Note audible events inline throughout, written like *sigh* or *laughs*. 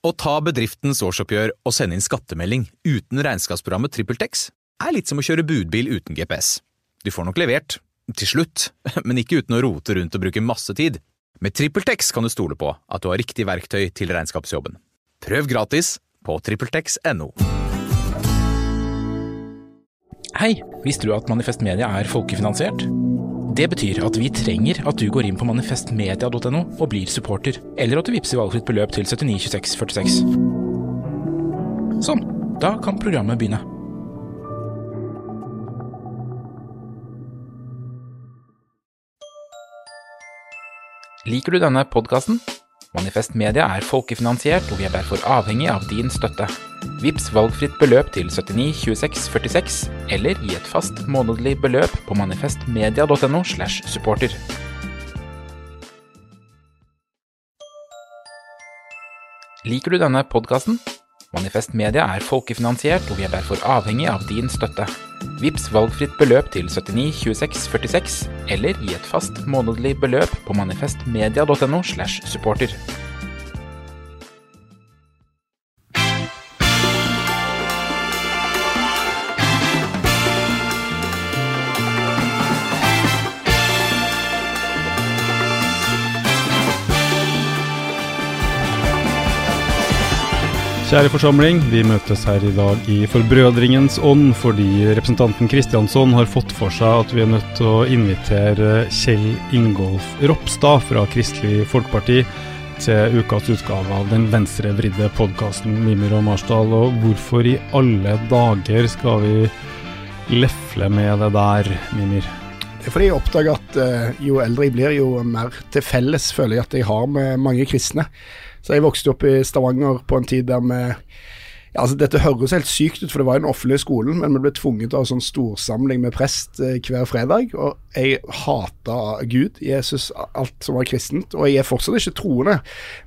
Å ta bedriftens årsoppgjør og sende inn skattemelding uten regnskapsprogrammet TrippelTex er litt som å kjøre budbil uten GPS. Du får nok levert, til slutt, *laughs* men ikke uten å rote rundt og bruke masse tid. Med TrippelTex kan du stole på at du har riktig verktøy til regnskapsjobben. Prøv gratis på TrippelTex.no. Hei, visste du at Manifest Media er folkefinansiert? Det betyr at vi trenger at du går inn på manifestmedia.no og blir supporter, eller at du vippser valgfritt beløp til 792646. Sånn, da kan programmet begynne. Liker du denne podkasten? Manifest Media er folkefinansiert, og vi er derfor avhengig av din støtte. Vips valgfritt beløp til 79 26 46, eller gi et fast månedlig beløp på manifestmedia.no slash supporter. Liker du denne podkasten? Manifest Media er folkefinansiert, og vi er derfor avhengig av din støtte. Vips valgfritt beløp til 79 26 46, eller gi et fast månedlig beløp på manifestmedia.no slash supporter. Kjære forsamling, vi møtes her i dag i forbrødringens ånd fordi representanten Kristiansson har fått for seg at vi er nødt til å invitere Kjell Ingolf Ropstad fra Kristelig Folkeparti til ukas utgave av den venstrevridde podkasten Mimir og Marsdal. Og hvorfor i alle dager skal vi lefle med det der, Mimir? Det er fordi jeg oppdager at eh, jo eldre jeg blir, jo mer til felles føler jeg at jeg har med mange kristne. Så jeg vokste opp i Stavanger på en tid der vi ja, altså Dette høres helt sykt ut, for det var i den offentlige skolen, men vi ble tvunget ha sånn storsamling med prest eh, hver fredag. Og jeg hata Gud, Jesus, alt som var kristent. Og jeg er fortsatt ikke troende.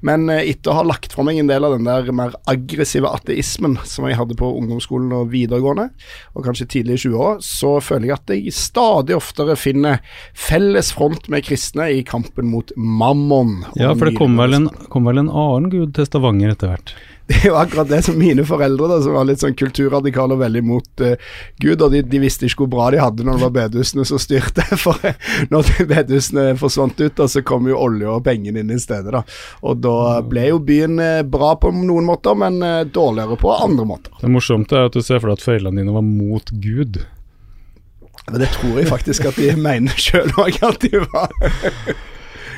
Men eh, etter å ha lagt fra meg en del av den der mer aggressive ateismen som jeg hadde på ungdomsskolen og videregående, og kanskje tidlig i 20-åra, så føler jeg at jeg stadig oftere finner felles front med kristne i kampen mot mammon. Ja, for det kom vel, en, kom vel en annen gud til Stavanger etter hvert. Det er jo akkurat det som mine foreldre, da, som var litt sånn kulturradikale og veldig mot uh, Gud, og de, de visste ikke hvor bra de hadde når det var bedehusene som styrte. *laughs* For eh, når de bedehusene forsvant ut, da, så kom jo olje og pengene inn i stedet. da. Og da ble jo byen eh, bra på noen måter, men eh, dårligere på andre måter. Det morsomt er at du ser for deg at foreldrene dine var mot Gud. Men det tror jeg faktisk at de mener sjøl òg at de var. *laughs*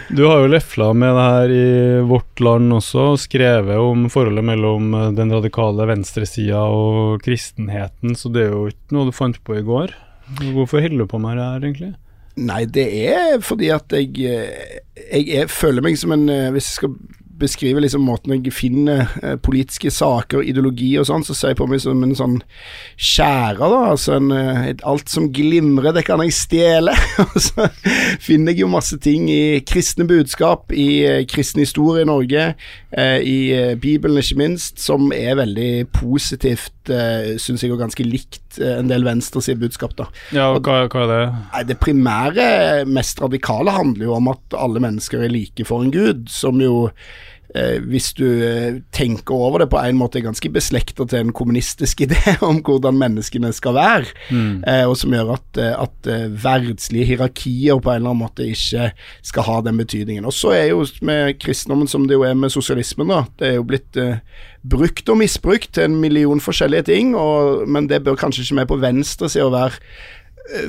Du har jo lefla med det her i Vårt Land også, og skrevet om forholdet mellom eh, den radikale venstresida og kristenheten, så det er jo ikke noe du fant på i går. Hvorfor holder du på med det her, egentlig? Nei, det er fordi at jeg, eh, jeg er, føler meg som en eh, Hvis jeg skal beskrive liksom måten jeg finner eh, politiske saker, ideologi og sånn, så ser jeg på meg som en sånn skjærer, da. Altså en, eh, et, alt som glimrer, det kan jeg stjele. *laughs* Og så finner jeg jo masse ting i kristne budskap, i eh, kristen historie i Norge, eh, i eh, Bibelen ikke minst, som er veldig positivt, uh, syns jeg, og ganske likt eh, en del venstres budskap, da. Ja, og hva, hva er det? Nei, Det primære, mest radikale, handler jo om at alle mennesker er like for en gud, som jo eh, hvis du eh, tenker over det på en måte er ganske beslekta til en kommunistisk *laughs* idé om hvordan menneskene skal være, eh, og som gjør at, eh, at eh, verdslige hierarkier på en eller annen måte ikke skal ha den betydningen. Og så er jo med kristendommen som det jo er med sosialismen, da, det er jo blitt brukt og misbrukt til en million forskjellige ting, og, men det bør kanskje ikke vi på venstresida være eh,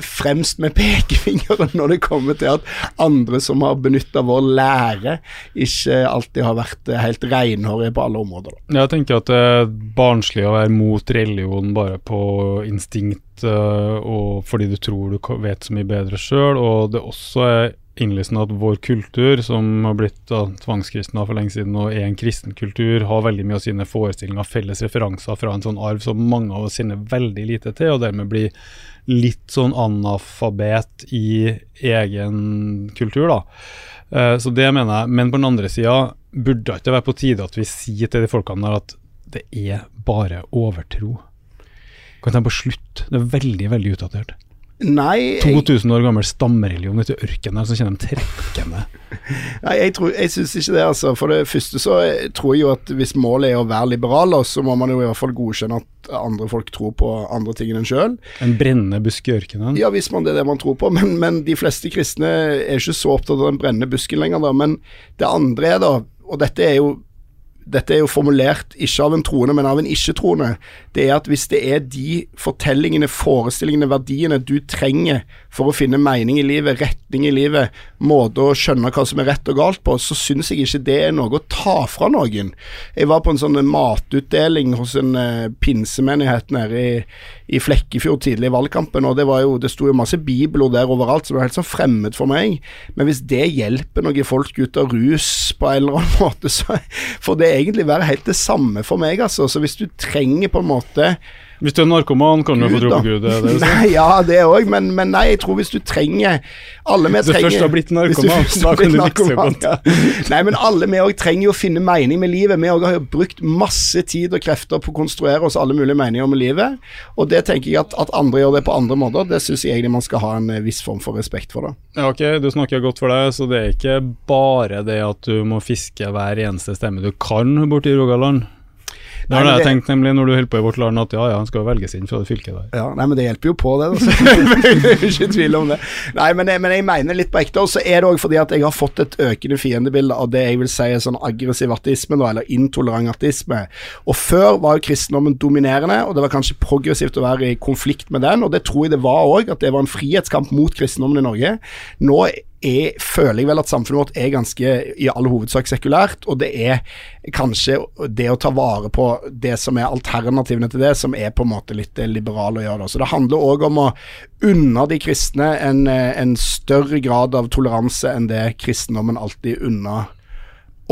fremst med *laughs* pekefingeren når det kommer til at andre som har benytta vår lære, ikke alltid har vært eh, helt renhårige på alle områder. Jeg tenker at det er barnslig å være mot religion bare på instinkt, øh, og fordi du tror du vet så mye bedre sjøl, og det også er innlysende at vår kultur, som har blitt da, tvangskristna for lenge siden og er en kristen kultur, har veldig mye av sine forestillinger felles referanser fra en sånn arv som mange av oss kjenner veldig lite til, og dermed blir litt sånn analfabet i egen kultur, da. Eh, så det mener jeg. Men på den andre sida burde det ikke være på tide at vi sier til de folkene der at det er bare overtro. Kan de på slutt. Det er veldig, veldig utdatert. Nei, 2000 år gammel stammereligion ute i ørkenen, så kjenner de trekkende. *laughs* Nei, jeg, tror, jeg syns ikke det, altså. For det første så tror jeg jo at hvis målet er å være liberal, så må man jo i hvert fall godkjenne at andre folk tror på andre ting enn en sjøl. En brennende busk i ørkenen? Ja, hvis man det er det man tror på. Men, men de fleste kristne er ikke så opptatt av den brennende busken lenger, da. Men det andre er da, og dette er jo dette er jo formulert ikke av en troende, men av en ikke-troende, det er at hvis det er de fortellingene, forestillingene, verdiene du trenger for å finne mening i livet, retning i livet, måte å skjønne hva som er rett og galt på, så syns jeg ikke det er noe å ta fra noen. Jeg var på en sånn matutdeling hos en uh, pinsemenighet nede i, i, Flekkefjord tidlig i valgkampen, og det var jo, det sto jo masse bibler der overalt, så det var helt sånn fremmed for meg. Men hvis det hjelper noen folk ut av rus på en eller annen *laughs* måte, så får det egentlig være helt det samme for meg, altså. Så hvis du trenger på en måte hvis du er narkoman, kan du få tro på Gud? Det det nei, ja, det òg, men, men, nei, jeg tror hvis du trenger Alle vi trenger Du først har blitt narkoman, da kan du på Ja. Nei, men alle vi òg trenger jo å finne mening med livet. Vi òg har jo brukt masse tid og krefter på å konstruere oss alle mulige meninger med livet, og det tenker jeg at, at andre gjør det på andre måter. Det syns jeg egentlig man skal ha en viss form for respekt for. da. Ja, ok, du snakker godt for deg, så det er ikke bare det at du må fiske hver eneste stemme du kan borti Rogaland? Det har jeg tenkt nemlig når du holder på i Vårt Land, at ja, ja, han skal velges inn fra det fylket der. Ja, nei, men det hjelper jo på, det. *laughs* ikke tvil om det. Nei, men jeg, men jeg mener litt på ekte. Og så er det òg fordi at jeg har fått et økende fiendebilde av det jeg vil si er sånn aggressiv ateisme, eller intolerant ateisme. Og før var jo kristendommen dominerende, og det var kanskje progressivt å være i konflikt med den, og det tror jeg det var òg, at det var en frihetskamp mot kristendommen i Norge. Nå er, føler jeg vel at samfunnet vårt er ganske i all hovedsak sekulært, og det er kanskje det å ta vare på det som er alternativene til det, som er på en måte litt liberale å gjøre. Så det handler òg om å unne de kristne en, en, større grad av toleranse enn det kristendommen alltid unna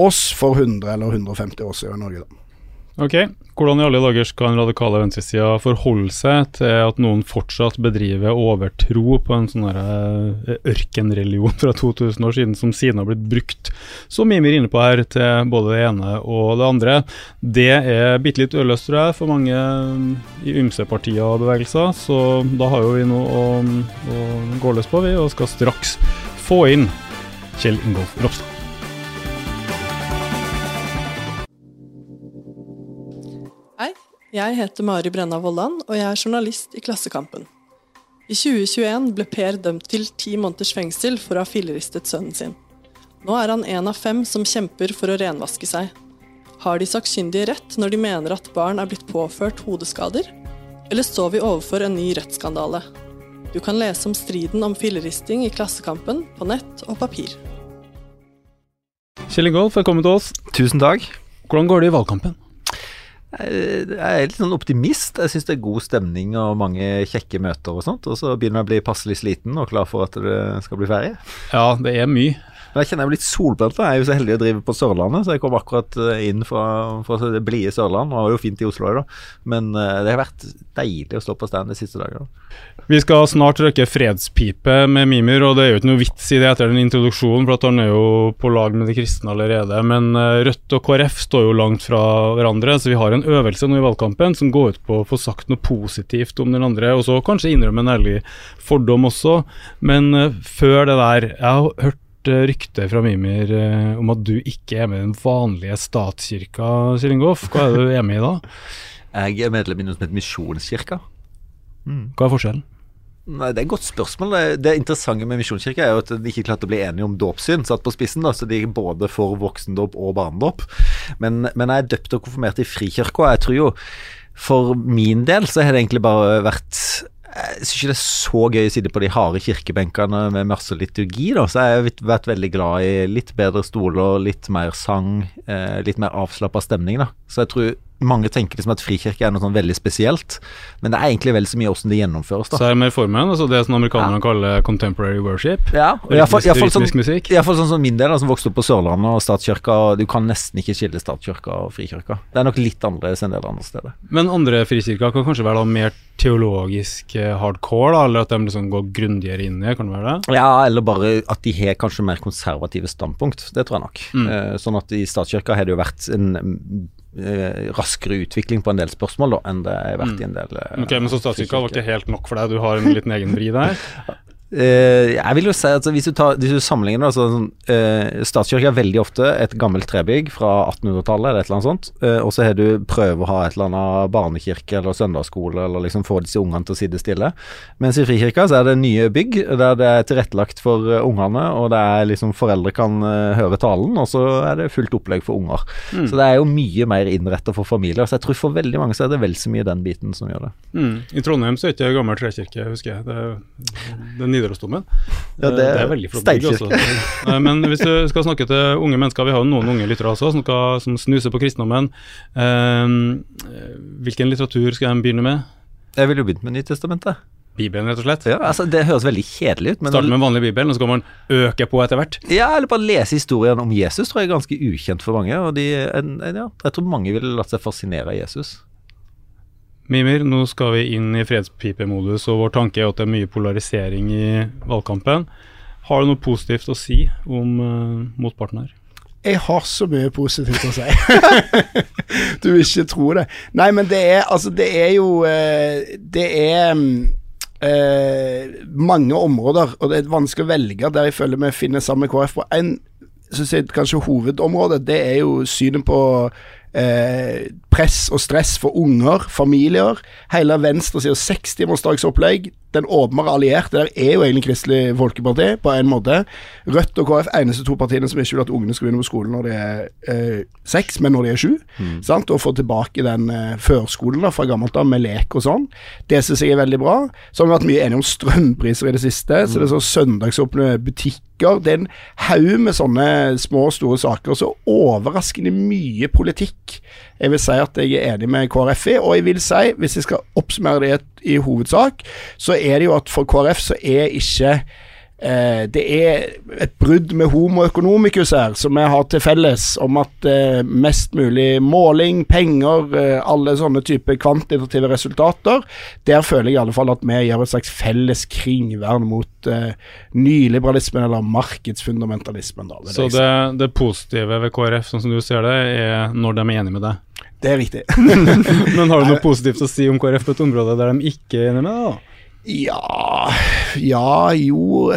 oss for 100 eller 150 år siden i Norge. da. Ok, Hvordan i alle dager skal en radikale venstresida forholde seg til at noen fortsatt bedriver overtro på en sånn eh, ørkenreligion fra 2000 år siden, som siden har blitt brukt, som Mimir inne på her, til både det ene og det andre? Det er bitte litt ørløst, tror jeg, for mange mm, i ymse partier og bevegelser, så da har jo vi noe å, å gå løs på, vi, og skal straks få inn Kjell Ingolf Ropstad. Jeg heter Mari Brenna Vollan, og jeg er journalist i Klassekampen. I 2021 ble Per dømt til ti måneders fengsel for å ha filleristet sønnen sin. Nå er han en av fem som kjemper for å renvaske seg. Har de sakkyndige rett når de mener at barn er blitt påført hodeskader? Eller står vi overfor en ny rettsskandale? Du kan lese om striden om filleristing i Klassekampen på nett og papir. Kjell Ingolf, velkommen til oss. Tusen takk. Hvordan går det i valgkampen? Jeg er litt sånn optimist. Jeg syns det er god stemning og mange kjekke møter og sånt. Og så begynner jeg å bli passelig sliten og klar for at det skal bli ferie. Ja, det er mye. Men jeg kjenner jeg blir litt solbrent. Jeg er jo så heldig å drive på Sørlandet, så jeg kom akkurat eh, inn fra, fra det blide Sørland. Og var jo fint i Oslo da. Men eh, det har vært deilig å stå på stand de siste dagene. Vi skal snart røkke fredspipe med Mimir, og det er jo ikke noe vits i det etter den introduksjonen, for at han er jo på lag med de kristne allerede. Men eh, Rødt og KrF står jo langt fra hverandre, så vi har en øvelse nå i valgkampen som går ut på å få sagt noe positivt om den andre, og så kanskje innrømme en ærlig fordom også. Men før det der, jeg har hørt rykte fra Mimir eh, om at du ikke er med i den vanlige statskirka, Kjellinghoff. Hva er du er med i da? *laughs* Jeg er medlem i noe som heter Misjonskirka. Mm. Hva er forskjellen? Nei, Det er et godt spørsmål. Det, interessante med Misjonskirka er jo at de ikke klarte å bli enige om dåpssyn, satt på spissen. da, Så de er både for voksendåp og barnedåp. Men, men, jeg er døpt og konfirmert i Frikirka, jeg tror jo for min del så har det egentlig bare vært jeg syns ikke det er så gøy å sitte på de harde kirkebenkene med masse liturgi, da. Så jeg har vært veldig glad i litt bedre stoler, litt mer sang, eh, litt mer avslappa stemning, da. Så jeg tror mange tenker liksom at frikirke er noe sånn veldig spesielt, men det er egentlig vel så mye åssen det gjennomføres. da. Så er det mer formen, altså det som amerikanerne kaller contemporary worship. Ja, og i hvert fall- i sånn, musikk. i sånn som min del, da, som vokste opp på Sørlandet og statskirka, du kan nesten ikke skille statskirka og frikirka. Det er nok litt annerledes enn en del andre steder. Men andre frikirker kan kanskje være da mer teologisk eh, hardcore, da, eller at de liksom går grundigere inn i kan det være det? Ja, eller bare at de har kanskje mer konservative standpunkt. Det tror jeg nok. Mm. Eh, sånn at i statskirka har det jo vært en raskere utvikling på en del spørsmål da, enn det har vært i en del eh, Ok, Men så statskirka var ikke helt nok for deg, du har en liten egen vri der? *laughs* Eh, jeg vil jo si at hvis du, tar, hvis du sammenligner altså, så sånn, eh, Statskirka er veldig ofte et gammelt trebygg fra 1800-tallet eller et eller annet sånt, eh, og så har du prøvd å ha et eller annet barnekirke eller søndagsskole eller liksom få disse ungene til å sitte stille. Mens i Frikirka så er det nye bygg der det er tilrettelagt for ungene, og det er liksom foreldre kan høre talen, og så er det fullt opplegg for unger. Mm. Så det er jo mye mer innretta for familier. Så jeg tror for veldig mange så er det vel så mye den biten som gjør det. Mm. I Trondheim så er det ikke gammel trekirke, husker jeg. Det det Nidarosdomen. Ja, det er er veldig flott bygg, altså. Eh, Men hvis du skal snakke til unge mennesker, vi har jo noen unge lyttere også som, skal, som snuser på kristendommen. Eh, hvilken litteratur skal de begynne med? Jeg ville jo begynt med Nytestamentet. Bibelen, rett og slett? Ja, altså Det høres veldig kjedelig ut. Men Starte med vanlig bibel, og så kan man øke på etter hvert. Ja, eller bare lese historien om Jesus tror jeg er ganske ukjent for mange. Og de, en, en, ja, jeg tror mange ville latt seg fascinere av Jesus. Mimir, nå skal vi inn i fredspipemodus, og vår tanke er at det er mye polarisering i valgkampen. Har du noe positivt å si om uh, motparten her? Jeg har så mye positivt å si. *laughs* du vil ikke tro det. Nei, men det er altså Det er jo eh, Det er eh, mange områder, og det er vanskelig å velge der jeg føler vi finner sammen med KrF på. En synes jeg kanskje hovedområde, det er jo synet på eh, press og stress for unger, familier. Hele venstresida sekstimersdagsopplegg. Den åpenbare allierte der er jo egentlig Kristelig Folkeparti, på en måte. Rødt og KrF eneste to partiene som ikke vil at ungene skal begynne på skolen når de er eh, seks, men når de er sju. Sant? Og få tilbake den eh, førskolen da, fra gammelt av med lek og sånn. Det syns jeg er veldig bra. Så har vi vært mye enige om strømpriser i det siste. Så det er sånn søndagsåpne butikker. Det er en haug med sånne små og store saker. Så overraskende mye politikk. Jeg vil si at jeg er enig med KrF i, og jeg vil si, hvis jeg skal oppsummere det i hovedsak, så er det jo at for KrF så er ikke eh, det er et brudd med homo economicus her, som vi har til felles, om at eh, mest mulig måling, penger, eh, alle sånne type kvantitative resultater. Der føler jeg i alle fall at vi gjør et slags felles kringvern mot eh, nyliberalismen, eller markedsfundamentalismen. Da, det Så det, det positive ved KrF, sånn som du ser det, er når de er enige med deg. Det er riktig. *laughs* Men har du noe positivt å si om KrF på et område der de ikke er enige med deg? da? Ja Ja, jo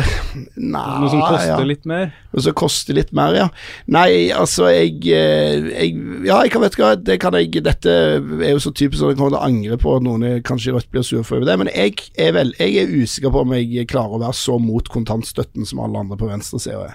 Nei Noe som koster ja. litt mer? Noe som koster litt mer, ja. Nei, altså, jeg, eh, jeg Ja, jeg kan vet hva, det kan jeg Dette er jo så typisk at jeg kommer til å angre på at noen er- kanskje Rødt blir sur for det, men jeg er, vel, jeg er usikker på om jeg klarer å være så mot kontantstøtten som alle andre på venstresida er.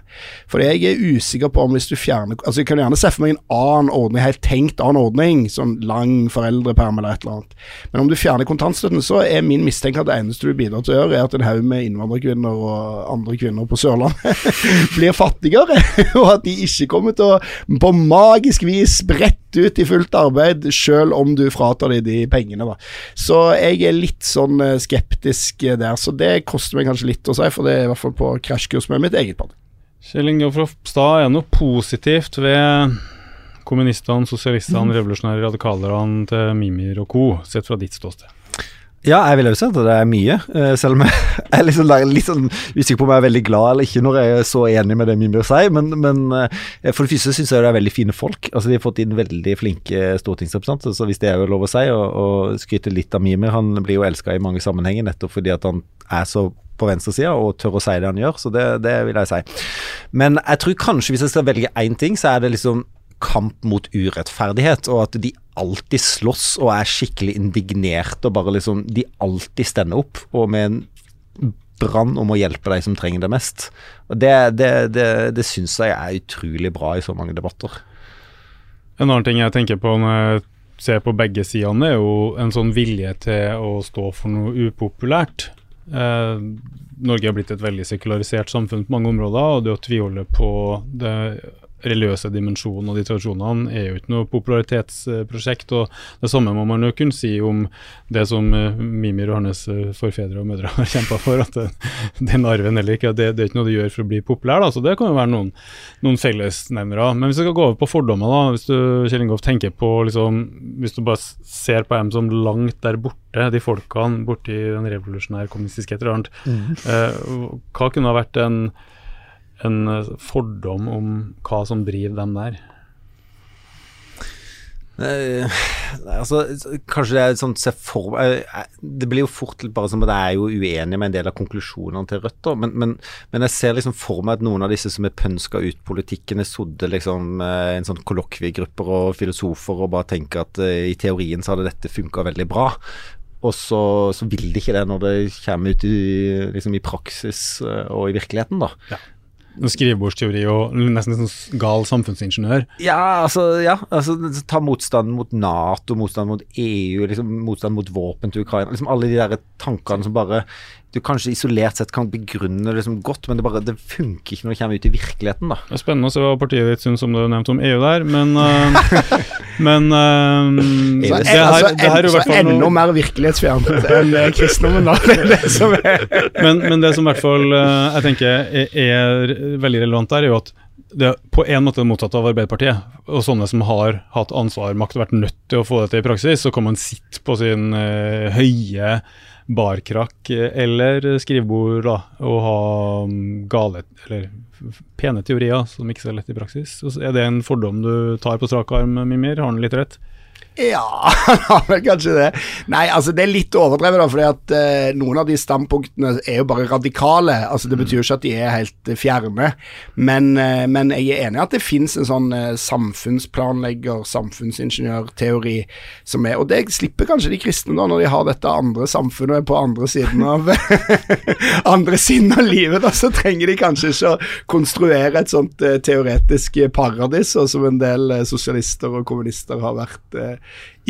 For jeg er usikker på om hvis du fjerner Altså, jeg kan gjerne se for meg en annen ordning, helt tenkt annen ordning, sånn lang foreldreperm eller et eller annet. Men om du fjerner kontantstøtten, så er min mistenke at det eneste du bidrar til å gjøre, er at en haug med innvandrerkvinner og andre kvinner på Sørlandet *laughs* blir fattigere, *laughs* og at de ikke kommer til å på magisk vis brette ut i fullt arbeid, selv om du fratar dem de pengene. da. Så jeg er litt sånn eh, skeptisk eh, der, så det koster meg kanskje litt å si, for det er i hvert fall på krasjkurs med mitt eget parti. Kjell Ingolf Ropstad, er det noe positivt ved kommunistene, sosialistene, revolusjonære radikalerne til Mimir og co., sett fra ditt ståsted? Ja, jeg vil jo si at det er mye, eh, selv om *laughs* jeg er liksom sånn usikker på om jeg er veldig glad eller ikke når jeg er så enig med det Mimir sier. Men, men eh, for det første syns jeg det er veldig fine folk. Altså De har fått inn veldig flinke stortingsrepresentanter, så hvis det er lov å si, og skryte litt av Mimir Han blir jo elska i mange sammenhenger nettopp fordi at han er så på venstresida og tør å si det han gjør, så det, det vil jeg si. Men jeg tror kanskje hvis jeg skal velge én ting, så er det liksom kamp mot urettferdighet, og at de alltid slåss og er skikkelig indignert og bare liksom De alltid stender opp, og med en brann om å hjelpe de som trenger det mest. Og Det, det, det, det syns jeg er utrolig bra i så mange debatter. En annen ting jeg tenker på når jeg ser på begge sidene, er jo en sånn vilje til å stå for noe upopulært. Eh, Norge er blitt et veldig sekularisert samfunn på mange områder, og det å tviholde på det religiøse dimensjonen og de tradisjonene er jo ikke noe popularitetsprosjekt. og Det samme må man jo kunne si om det som eh, Mimir og hans eh, forfedre og mødre *laughs* har kjempa for, at det, den arven eller ikke, det, det, er ikke noe de gjør for å bli populær. da, så Det kan jo være noen, noen fellesnevnere. Men hvis vi skal gå over på fordommer, da, hvis du Kjell Ingolf, tenker på liksom, Hvis du bare ser på dem som langt der borte, de folkene borti den revolusjonære kommunistiske et eller annet, mm. eh, hva kunne ha vært en en eh, fordom om hva som driver dem der? Eh, altså, kanskje det er sånn se for eh, Det blir jo fort bare som at jeg er jo uenig med en del av konklusjonene til Rødt, men, men, men, jeg ser liksom for meg at noen av disse som er pønska ut politikken, er sittet liksom en sånn kollokviegrupper og filosofer og bare tenker at uh, i teorien så hadde dette funka veldig bra. Og så, så, vil de ikke det når det kommer ut i, liksom i praksis uh, og i virkeligheten, da. Ja skrivebordsteori og nesten sånn gal samfunnsingeniør. Ja, altså, ja, altså ta motstanden mot Nato, motstand mot EU, liksom, motstand mot våpen til Ukraina. Liksom alle de der tankene som bare du kanskje isolert sett kan begrunne det liksom godt, men det, bare, det funker ikke når det kommer ut i virkeligheten. da. Det er Spennende å se hva partiet ditt syns om det du nevnte om EU der, men uh, *laughs* Men uh, det, her, altså, det her er jo hvert fall Enda mer virkelighetsfjernt enn kristendommen, da. *laughs* Det som men, men, det som i hvert fall uh, jeg tenker er, er, veldig relevant der, er jo at det er på en måte motsatt av Arbeiderpartiet. Og sånne som har hatt ansvar, makt vært nødt til å få det til i praksis, så kan man sitte på sin høye barkrakk eller skrivebord da, og ha mm, gale eller pene teorier som ikke er så lett i praksis. Er det en fordom du tar på strak arm, Mimir? Har han litt rett? Ja, han har vel kanskje det. Nei, altså det er litt overdrevet, da, fordi at uh, noen av de standpunktene er jo bare radikale. Altså Det betyr jo ikke at de er helt fjerne. Men, uh, men, jeg er enig i at det fins en sånn samfunnsplanlegger, samfunnsingeniørteori som er Og det slipper kanskje de kristne da, når de har dette andre samfunnet på andre siden av *laughs* andre siden av livet. da, Så trenger de kanskje ikke å konstruere et sånt teoretisk paradis, og som en del sosialister og kommunister har vært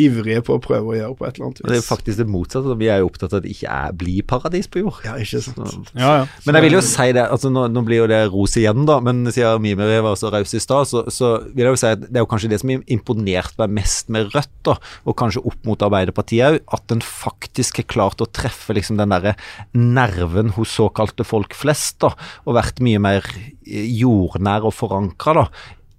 ivrige på å prøve å gjøre på et eller annet vis. Det er faktisk det motsatte. Vi er jo opptatt av at det ikke er, blir paradis på jord. Ja, ikke sant. Ja, ja. Men jeg vil jo si det, altså nå, nå blir jo det ros igjen, da, men siden Mimir var så raus i stad, så, så, vil jeg jo si at det er jo kanskje det som imponerte meg mest med Rødt, da, og kanskje opp mot Arbeiderpartiet òg, at den faktisk har klart å treffe liksom den derre nerven hos såkalte folk flest, da, og vært mye mer jordnær og forankra, da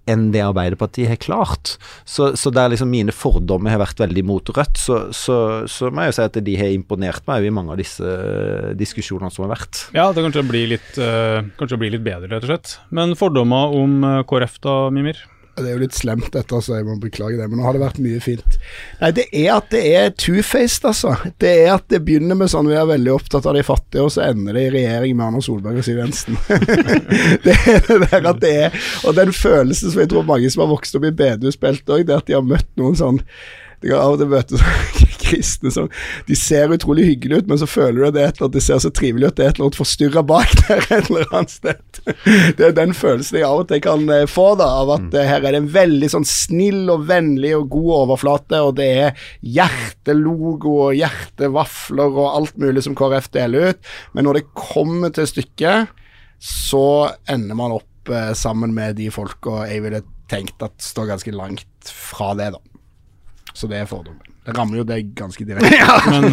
enn det Arbeiderpartiet har klart. Så, så der liksom mine fordommer har vært veldig mot Rødt, så, så, så må jeg jo si at de har imponert meg i mange av disse eh, diskusjonene som har vært. Ja, det kanskje bli litt, uh, kanskje bli litt bedre, rett og slett. Men fordommer om eh, KrF da, Mimir? Det er jo litt slemt dette, så jeg må beklage det, men nå har det vært mye fint. Nei, det er at det er two-faced, altså. Det er at det begynner med sånn vi er veldig opptatt av de fattige, og så ender det i regjering med Erna Solberg og Siv Jensen. *laughs* det er det der at det er Og den følelsen som jeg tror mange som har vokst opp i bedehusbeltet òg, det at de har møtt noen sånn de kan av og til møte *laughs* kristne som De ser utrolig hyggelige ut, men så føler du at det er et eller annet, de ser så trivelig ut, det er et eller annet forstyrra bak *laughs* der et eller annet sted. Det er den følelsen jeg av og til kan eh, få, da, av at mm. her er det en veldig sånn snill og vennlig og god overflate, og det er hjertelogo og hjertevafler og alt mulig som KrF deler ut, men når det kommer til stykket, så ender man opp eh, sammen med de folka jeg ville tenkt at står ganske langt fra det, da. Så det er fordommen. Det rammer jo deg ganske *laughs* direkte. ja. men,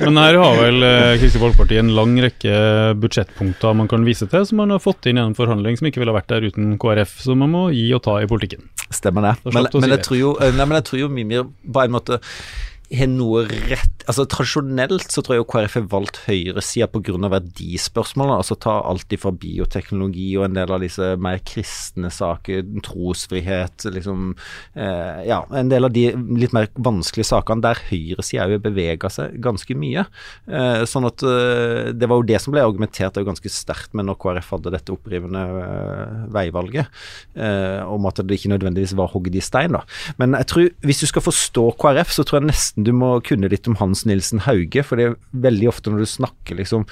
men, her har vel eh, Kristelig Folkeparti en lang rekke budsjettpunkter man kan vise til, som man har fått inn gjennom forhandling, som ikke ville vært der uten KrF. Så man må gi og ta i politikken. Stemmer det. Men, men, jeg tror jo, eh, nei, men jeg tror jo Mimir på en måte har noe rett altså Tradisjonelt så tror jeg jo KrF har valgt høyresida pga. verdispørsmålene. altså Ta alt fra bioteknologi og en del av disse mer kristne saker, trosfrihet, liksom eh, Ja, en del av de litt mer vanskelige sakene der høyresida òg bevega seg ganske mye. Eh, sånn at eh, Det var jo det som ble argumentert ganske sterkt med når KrF hadde dette opprivende eh, veivalget, eh, om at det ikke nødvendigvis var hogd i stein. da. Men jeg tror hvis du skal forstå KrF, så tror jeg nesten du må kunne litt om hans Hans Nilsen Hauge. For det er veldig ofte når du snakker liksom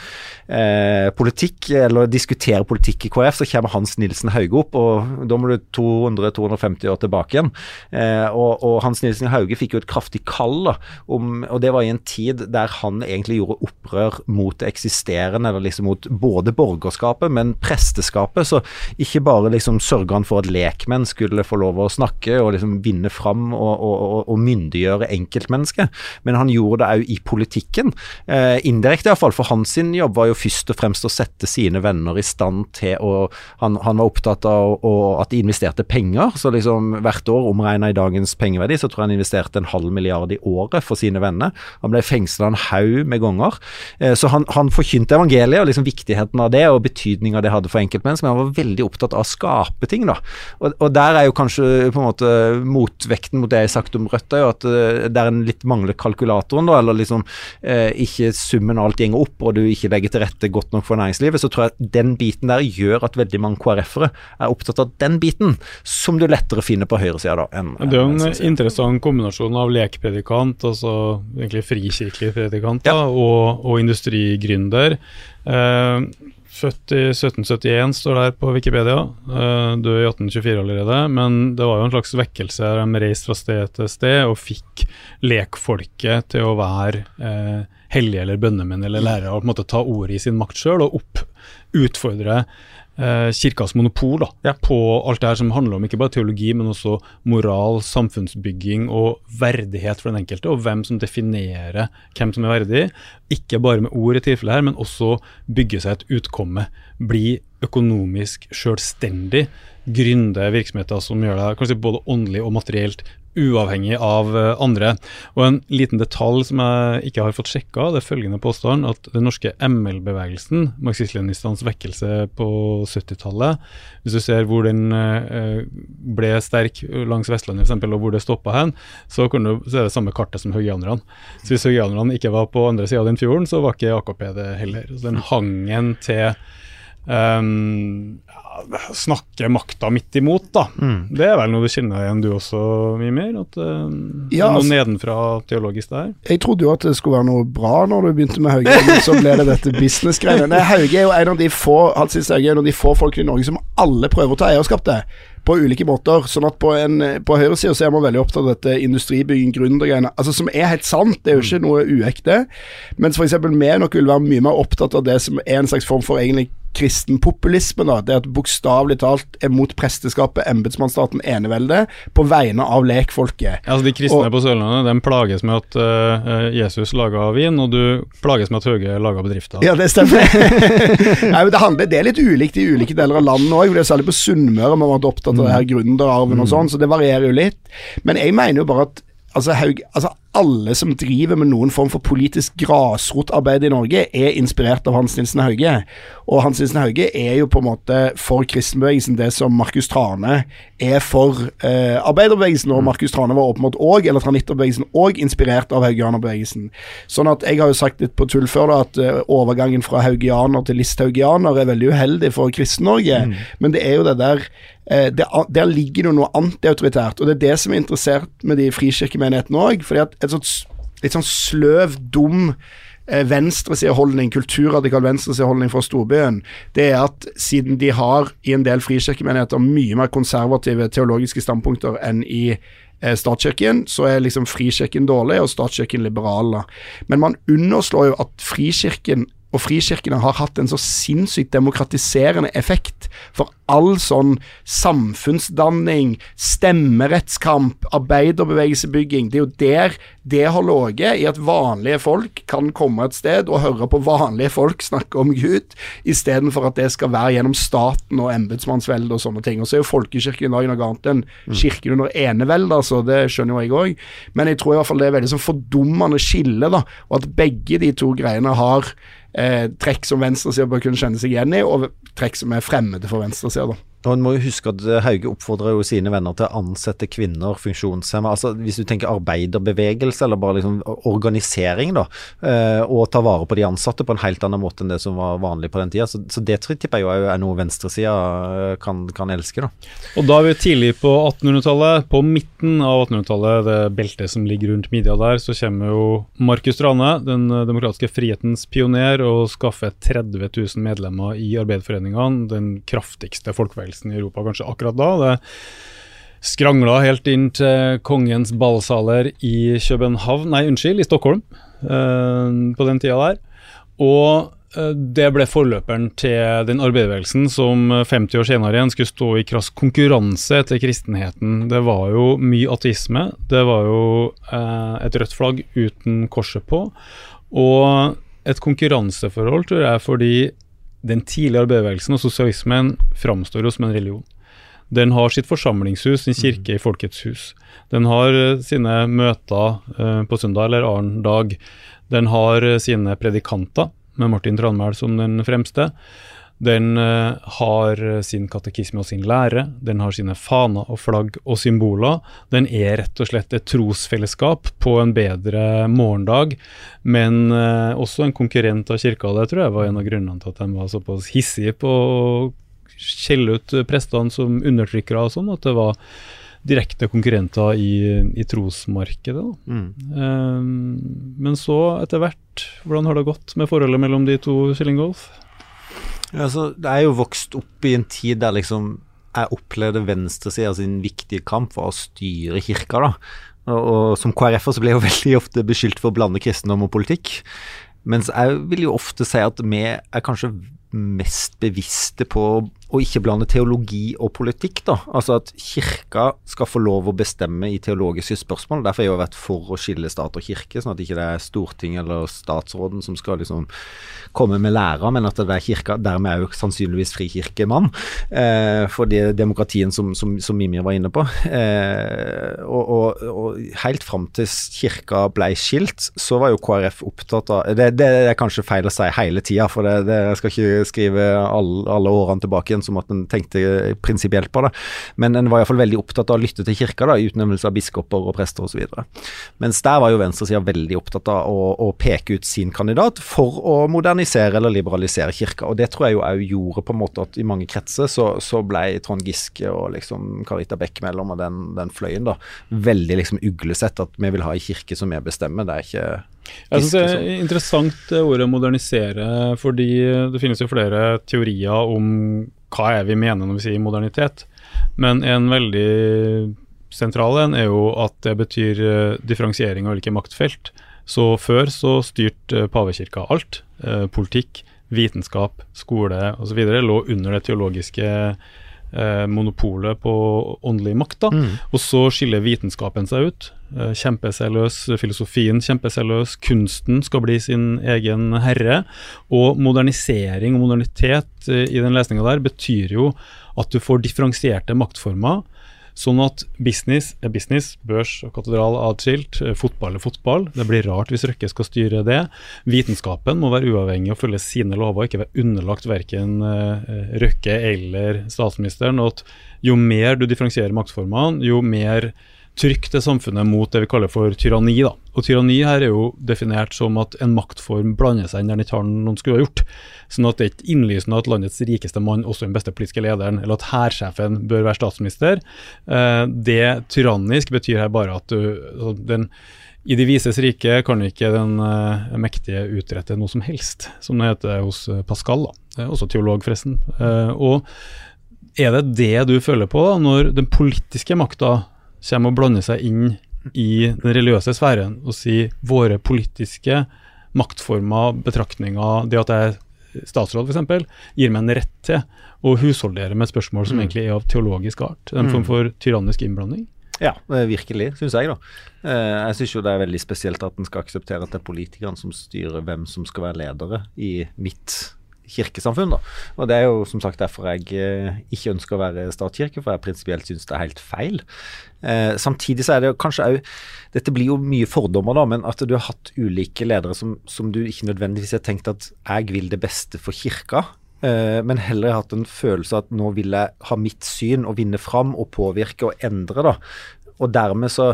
eh, politikk, eller diskuterer politikk i KrF, så kommer Hans Nilsen Hauge opp, og da må du 200-250 år tilbake igjen. Eh, og, og, Hans Nilsen Hauge fikk jo et kraftig kall, da, om, og det var i en tid der han egentlig gjorde opprør mot det eksisterende, eller liksom mot både borgerskapet, men presteskapet. Så ikke bare liksom sørga han for at lekmenn skulle få lov å snakke og liksom vinne fram og, og, og myndiggjøre enkeltmennesket, men han gjorde det òg i politikken. Eh, indirekte iallfall, for hans jobb var jo først og fremst å sette sine venner i stand til å Han, han var opptatt av å, at de investerte penger, så liksom hvert år omregna i dagens pengeverdi, så tror jeg han investerte en halv milliard i året for sine venner. Han ble fengsla en haug med ganger. Eh, så han, han forkynte evangeliet og liksom viktigheten av det og betydninga det hadde for enkeltmennesker, men han var veldig opptatt av å skape ting, da. Og, og der er jo kanskje på en måte motvekten mot det jeg har sagt om Rødt, er jo at uh, det er en litt mangler kalkulatoren, da, eller liksom eh, ikke summen av alt gjenger opp, og du ikke legger til rette godt nok for næringslivet, så tror jeg at den biten der gjør at veldig mange KrF-ere er opptatt av den biten, som du lettere finner på høyresida da. Enn, det er jo en interessant kombinasjon av lekpredikant, altså egentlig frikirkelig predikant, da, og, og industrigründer. Uh, Født i 1771, står det her på Wikipedia. Uh, død i 1824 allerede. Men det var jo en slags vekkelse. De reiste fra sted til sted og fikk lekfolket til å være uh, hellige eller bønnemenn eller lærere, og på en måte ta ordet i sin makt sjøl og opp, utfordre eh, kirkas monopol da, ja. på alt det her som handler om ikke bare teologi, men også moral, samfunnsbygging og verdighet for den enkelte, og hvem som definerer hvem som er verdig. Ikke bare med ord i tilfellet her, men også bygge seg et utkomme. Bli økonomisk selvstendig. Gründe virksomheter som gjør deg kanskje både åndelig og materielt uavhengig av eh, andre. Og En liten detalj som jeg ikke har fått sjekka, det er følgende påstand at den norske ML-bevegelsen, marxist-leninistenes vekkelse på 70-tallet Hvis du ser hvor den eh, ble sterk langs Vestlandet f.eks., og hvor det stoppa hen, så, du, så, er det samme kartet som haugianerne. Så hvis haugianerne ikke var på andre sida av den fjorden, så var ikke AKP det heller. Så den hangen til um, snakke makta midt imot, da. Mm. Det er vel noe du kjenner igjen du også, mye mer? At uh, ja, noe altså, nedenfra teologisk der? Jeg trodde jo at det skulle være noe bra når du begynte med Hauge, men så ble det dette business-greiene. Hauge er jo en av de få Hauge er en av de få folkene i Norge som alle prøver å ta eierskap til på ulike måter. sånn at På, en, på høyresida er man veldig opptatt av dette industribygging, gründergreiene, altså som er helt sant. Det er jo ikke noe uekte. Mens f.eks. vi nok vil være mye mer opptatt av det som er en slags form for egentlig kristenpopulisme, da, det at bokstavelig talt er mot presteskapet, embetsmannsstaten, eneveldet, på vegne av lekfolket. Ja, Altså De kristne og, på Sørlandet de plages med at uh, Jesus laga vin, og du plages med at Høge laga bedrifter. Ja, det stemmer. *laughs* Nei, men det, handler, det er litt ulikt i ulike deler av landet òg. Særlig på Sunnmøre man har vært opptatt av det her mm. gründerarven og mm. sånn, så det varierer jo litt. Men jeg mener jo bare at altså, Haug, altså alle som driver med noen form for politisk grasrotarbeid i Norge, er inspirert av Hans Nilsen Hauge. Og Hans Nilsen Hauge er jo på en måte for kristenbevegelsen det som Markus Trane er for eh, arbeiderbevegelsen. Og mm. Markus Trane var åpenbart òg, eller tranitterbevegelsen, òg inspirert av haugianerbevegelsen. Sånn at jeg har jo sagt litt på tull før da, at eh, overgangen fra haugianer til listhaugianer er veldig uheldig for Kristen-Norge. Mm. Men det er jo det der eh, det, Der ligger det noe antiautoritært, og det er det som er interessert med de frikirkemenighetene òg. fordi at et sånt litt sånn sløv, dum eh, venstresideholdning, kulturradikal venstresideholdning fra storbyen, det er at siden de har i en del frikirkemenigheter mye mer konservative teologiske standpunkter enn i eh, statskirken, så er liksom frikirken dårlig og statskirken liberal. Men man underslår jo at frikirken og frikirkene har hatt en så sinnssykt demokratiserende effekt for all sånn samfunnsdanning, stemmerettskamp, arbeiderbevegelsebygging. Det er jo der det har ligget, i at vanlige folk kan komme et sted og høre på vanlige folk snakke om Gud, istedenfor at det skal være gjennom staten og embetsmannsveldet og sånne ting. Og så er jo folkekirken i dag noe annet enn mm. kirken under eneveldet, altså, det skjønner jo jeg òg. Men jeg tror i hvert fall det er veldig sånn fordummende skille, da, og at begge de to greiene har eh, trekk som venstresida bør kunne kjenne seg igjen i, og trekk som er fremmede for venstresida. Og En må jo huske at eh, Hauge oppfordrer jo sine venner til å ansette kvinner, funksjonshemma. Altså, hvis du tenker arbeiderbevegelse, eller bare liksom organisering, da, eh, og ta vare på de ansatte på en helt annen måte enn det som var vanlig på den tida. Så, så det tipper jeg jo er noe venstresida eh, kan, kan elske. da. Og da er vi tidlig på 1800-tallet. På midten av 1800-tallet, det beltet som ligger rundt midja der, så kommer jo Markus Strane, den demokratiske frihetens pioner, og skaffer 30 000 medlemmer i arbeiderforeningene, den kraftigste folkebevegelsen bevegelsen i Europa kanskje akkurat da. Det skrangla helt inn til kongens ballsaler i København, nei, unnskyld, i Stockholm eh, på den tida der. Og eh, det ble forløperen til den arbeiderbevegelsen som 50 år senere igjen skulle stå i krass konkurranse til kristenheten. Det var jo mye ateisme. Det var jo eh, et rødt flagg uten korset på. Og et konkurranseforhold, tror jeg, fordi den tidlige arbeiderbevegelsen og sosialismen framstår jo som en religion. Den har sitt forsamlingshus, sin kirke i Folkets hus. Den har eh, sine møter uh, på søndag eller annen dag. Den har uh, sine predikanter, med Martin Tranmæl som den fremste. Den uh, har sin katekisme og sin lære. Den har sine faner og flagg og symboler. Den er rett og slett et trosfellesskap på en bedre morgendag, men uh, også en konkurrent av kirka. Det tror jeg var en av grunnene til at de var såpass hissige på å skjelle ut prestene som undertrykkere og sånn, at det var direkte konkurrenter i, i trosmarkedet. Mm. Um, men så, etter hvert, hvordan har det gått med forholdet mellom de to Killingolf? Ja, altså, det er jo vokst opp i en tid der liksom jeg opplevde venstresida sin viktige kamp for å styre kirka. da. Og, og Som KrF-er så ble jeg jo *laughs* veldig ofte beskyldt for å blande kristendom og politikk. Mens jeg vil jo ofte si at vi er kanskje mest bevisste på å ikke blande teologi og politikk. da. Altså at kirka skal få lov å bestemme i teologiske spørsmål. Derfor har jeg jo vært for å skille stat og kirke, sånn at ikke det er Stortinget eller statsråden som skal liksom komme med læra, men at det er kirka. Dermed er jo sannsynligvis frikirkemann, eh, for det demokratien som, som, som Mimir var inne på. Eh, og, og, og, helt fram til kirka ble skilt, så var jo KrF opptatt av Det, det er kanskje feil å si hele tida, for det, det, jeg skal ikke skrive alle, alle årene tilbake igjen som at en tenkte prinsipielt på det. Men en var iallfall veldig opptatt av å lytte til kirka da, i utnevnelse av biskoper og prester osv. Mens der var jo venstresida veldig opptatt av å, å, peke ut sin kandidat for å modernisere eller liberalisere kirka. Og det tror jeg jo òg gjorde på en måte at i mange kretser så, så ble Trond Giske og liksom Carita Bekkemellom og den, den fløyen da veldig liksom uglesett at vi vil ha ei kirke som vi bestemmer. Det er ikke jeg synes det er interessant det ordet modernisere, fordi det finnes jo flere teorier om hva er vi mener når vi sier modernitet. Men en veldig sentral en er jo at det betyr uh, differensiering av ulike maktfelt. Så før så styrte pavekirka alt. Uh, politikk, vitenskap, skole osv. lå under det teologiske monopolet på åndelig makt. mm. Og så skiller vitenskapen seg ut. Eh, løs, filosofien kjempeseriøs, kunsten skal bli sin egen herre. Og modernisering og modernitet eh, i den lesninga der betyr jo at du får differensierte maktformer. Sånn at business er business, børs og katedral atskilt, eh, fotball er fotball. Det blir rart hvis Røkke skal styre det. Vitenskapen må være uavhengig og følge sine lover, ikke være underlagt verken Røkke eller statsministeren. og at Jo mer du differensierer maktformene, jo mer trykk til samfunnet mot det vi kaller for tyranni. da. Og Tyranni her er jo definert som at en maktform blander seg inn der den ikke har noen skulle ha gjort. Sånn at det er ikke innlysende at landets rikeste mann også er den beste politiske lederen, eller at hærsjefen bør være statsminister. Eh, det tyrannisk betyr her bare at du, altså, den, i de vises rike kan ikke den uh, mektige utrette noe som helst, som det heter hos Pascal. da, Også teolog, forresten. Og er det det du føler på da, når den politiske makta kommer og blander seg inn i den religiøse sfæren og sier våre politiske maktformer, betraktninger, det at jeg er statsråd f.eks., gir meg en rett til å husholdere med spørsmål som mm. egentlig er av teologisk art. En form mm. for tyrannisk innblanding. Ja, virkelig, syns jeg, da. Eh, jeg syns jo det er veldig spesielt at en skal akseptere at det er politikerne som styrer hvem som skal være ledere i mitt kirkesamfunn. da. Og Det er jo som sagt derfor jeg eh, ikke ønsker å være statskirke, for jeg prinsipielt syns det er helt feil. Eh, samtidig så er det jo kanskje òg Dette blir jo mye fordommer, da, men at du har hatt ulike ledere som, som du ikke nødvendigvis har tenkt at jeg vil det beste for kirka. eh, men heller hatt en følelse at nå vil jeg ha mitt syn og vinne fram og påvirke og endre, da. Og dermed så,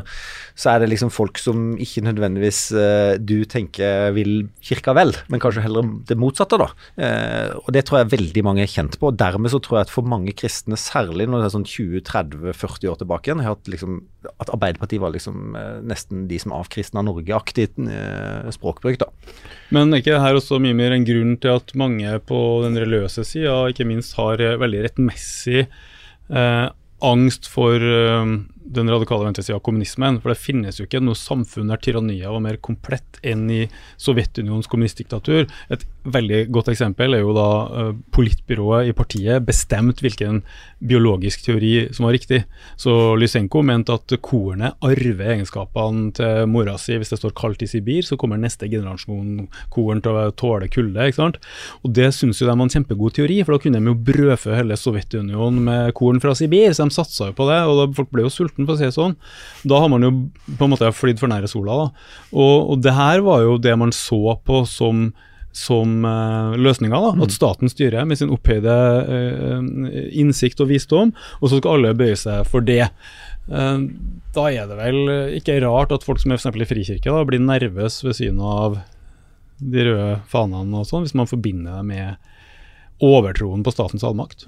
så, er det liksom folk som ikke nødvendigvis eh, du tenker vil kirka vel, men kanskje heller det motsatte, da. Eh, og det tror jeg veldig mange er kjent på. og Dermed så tror jeg at for mange kristne, særlig når det er sånn 20-30-40 år tilbake igjen, hatt liksom, at Arbeiderpartiet var liksom eh, nesten de som avkristna Norge-aktig språkbruk, da. Men er ikke her også mye mer en grunn til at mange på den religiøse sida ikke minst har veldig rettmessig angst for den radikale venstresida av kommunismen. For det finnes jo ikke noe samfunn der tyranniet var mer komplett enn i Sovjetunionens kommunistdiktatur. Et veldig godt eksempel er jo da uh, politbyrået i partiet bestemt hvilken biologisk teori som var riktig. Så Lysenko mente at kornet arver egenskapene til mora si. Hvis det står kaldt i Sibir, så kommer neste generasjon korn til å tåle kulde. ikke sant? Og Det syns jo de var en kjempegod teori, for da kunne de jo brødfø hele Sovjetunionen med korn fra Sibir. Så de satsa jo på det, og da, folk ble jo sultne, for å si det sånn. Da har man jo på en måte flydd for nære sola. da. Og, og det her var jo det man så på som som uh, løsninga. da, At mm. staten styrer med sin opphøyde uh, innsikt og visdom, og så skal alle bøye seg for det. Uh, da er det vel ikke rart at folk som er for i Frikirke da, blir nervøse ved synet av de røde fanene og sånn, hvis man forbinder det med overtroen på statens allmakt.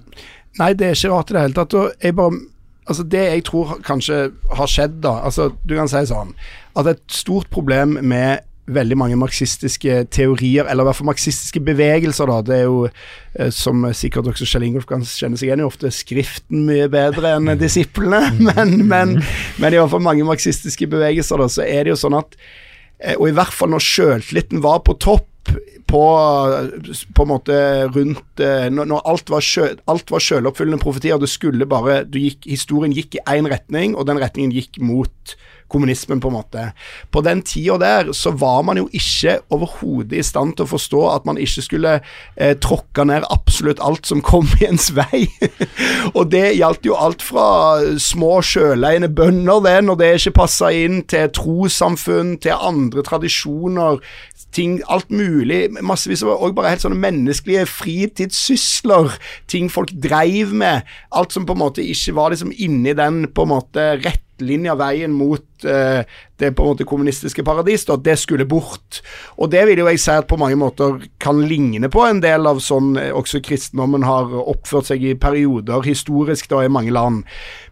Nei, det er ikke rart i det hele tatt. og jeg bare altså Det jeg tror kanskje har skjedd, da altså Du kan si sånn at et stort problem med veldig mange marxistiske teorier, eller i hvert fall marxistiske bevegelser. da, Det er jo, eh, som sikkert også Kjell Ingolf kan kjenne seg igjen i, ofte skriften mye bedre enn *laughs* disiplene. Men, men, men i hvert fall mange marxistiske bevegelser, da, så er det jo sånn at eh, Og i hvert fall når sjøltilliten var på topp, på, på en måte rundt eh, Når, alt var, sjø, alt var sjøloppfyllende profetier, det skulle bare gikk, Historien gikk i én retning, og den retningen gikk mot kommunismen, på en måte. På den tida der så var man jo ikke overhodet i stand til å forstå at man ikke skulle eh, tråkke ned absolutt alt som kom i ens vei. *laughs* og det gjaldt jo alt fra små sjøleiende bønder, det, når det ikke passa inn, til trossamfunn, til andre tradisjoner, ting, alt mulig. Massevis av bare helt sånne menneskelige fritidssysler. Ting folk dreiv med. Alt som på en måte ikke var liksom inni den på en måte rettlinja veien mot eh, det på en måte kommunistiske paradis, da, det skulle bort. Og det vil jo jeg si at på mange måter kan ligne på en del av sånn eh, også kristendommen har oppført seg i perioder historisk da i mange land.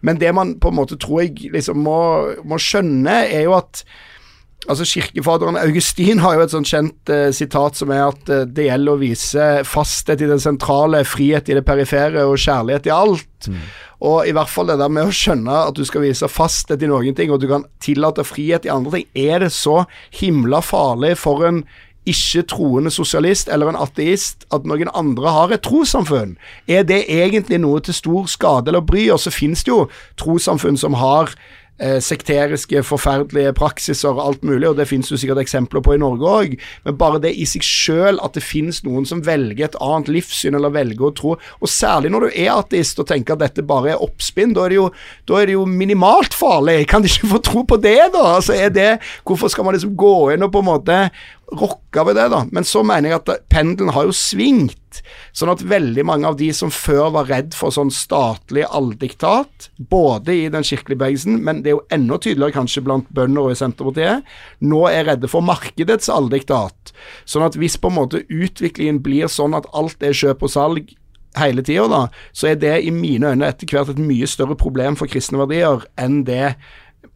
Men det man på en måte tror jeg liksom må, må skjønne, er jo at Altså Kirkefaderen Augustin har jo et sånt kjent eh, sitat som er at eh, det gjelder å vise fasthet i det sentrale, frihet i det perifere og kjærlighet i alt. Mm. Og i hvert fall det der med å skjønne at du skal vise fasthet i noen ting, og du kan tillate frihet i andre ting, er det så himla farlig for en ikke-troende sosialist eller en ateist at noen andre har et trossamfunn? Er det egentlig noe til stor skade eller bry? Og så finnes det jo trossamfunn som har eh, sekteriske, forferdelige praksiser og alt mulig, og det finnes jo sikkert eksempler på i Norge òg, men bare det i seg sjøl at det finnes noen som velger et annet livssyn eller velger å tro, og særlig når du er ateist og tenker at dette bare er oppspinn, da er det jo, er det jo minimalt farlig. Kan de ikke få tro på det, da? Altså, er det, hvorfor skal man liksom gå inn og på en måte rokka ved det, da. Men så mener jeg at pendelen har jo svingt. Sånn at veldig mange av de som før var redd for sånn statlig alldiktat, både i den kirkelige bevegelsen, men det er jo enda tydeligere kanskje blant bønder og i Senterpartiet, nå er redde for markedets alldiktat. Sånn at hvis på en måte utviklingen blir sånn at alt er kjøp og salg hele tida, da, så er det i mine øyne etter hvert et mye større problem for kristne verdier enn det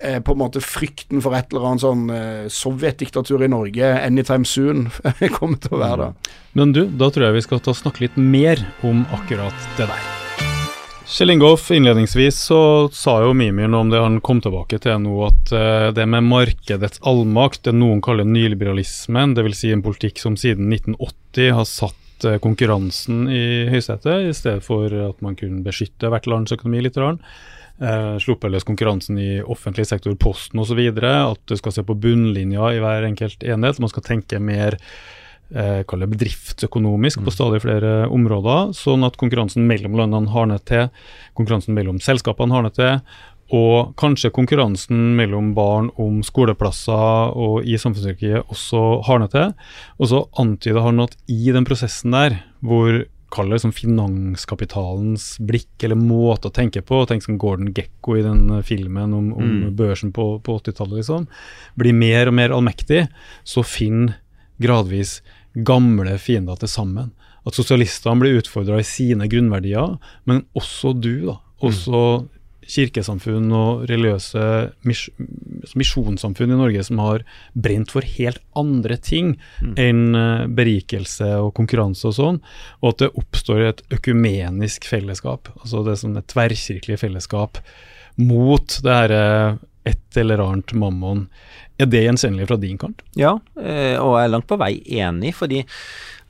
eh, på en måte frykten for et eller annet sånn eh, sovjetdiktatur i Norge anytime soon *laughs* kommer til å være da. Mm. Men du, da tror jeg vi skal ta snakke litt mer om akkurat det der. Kjell Ingolf, innledningsvis så sa jo Mimir noe om det han kom tilbake til nå, at uh, det med markedets allmakt, det noen kaller nyliberalismen, dvs. Si en politikk som siden 1980 har satt uh, konkurransen i høysetet, i stedet for at man kunne beskytte hvert lands økonomi litt. Eh, sluppet løs konkurransen i offentlig sektor, Posten osv. At du skal se på bunnlinja i hver enkelt enhet. Man skal tenke mer eh, bedriftsøkonomisk på mm. stadig flere områder, sånn at konkurransen mellom landene hardner til, konkurransen mellom selskapene hardner til, og kanskje konkurransen mellom barn om skoleplasser og i samfunnsøkonomien også hardner til. Og så antyder han at i den prosessen der, hvor kall det som finanskapitalens blikk eller måte å tenke på. Tenk som Gordon Gekko i den filmen om, om Mm. børsen på, på 80-tallet, liksom. Blir mer og mer allmektig, så finn gradvis gamle fiender til sammen. At sosialistene blir utfordra i sine grunnverdier, men også du, da. Også kirkesamfunn og religiøse mis misjonssamfunn i Norge som har brent for helt andre ting enn eh, berikelse og konkurranse og sånn, og at det oppstår et økumenisk fellesskap, altså det som er tverrkirkelig fellesskap, mot det herre et eller annet mammon. Er det gjenkjennelig fra din kant? Ja, eh, og jeg er langt på vei enig, fordi eh,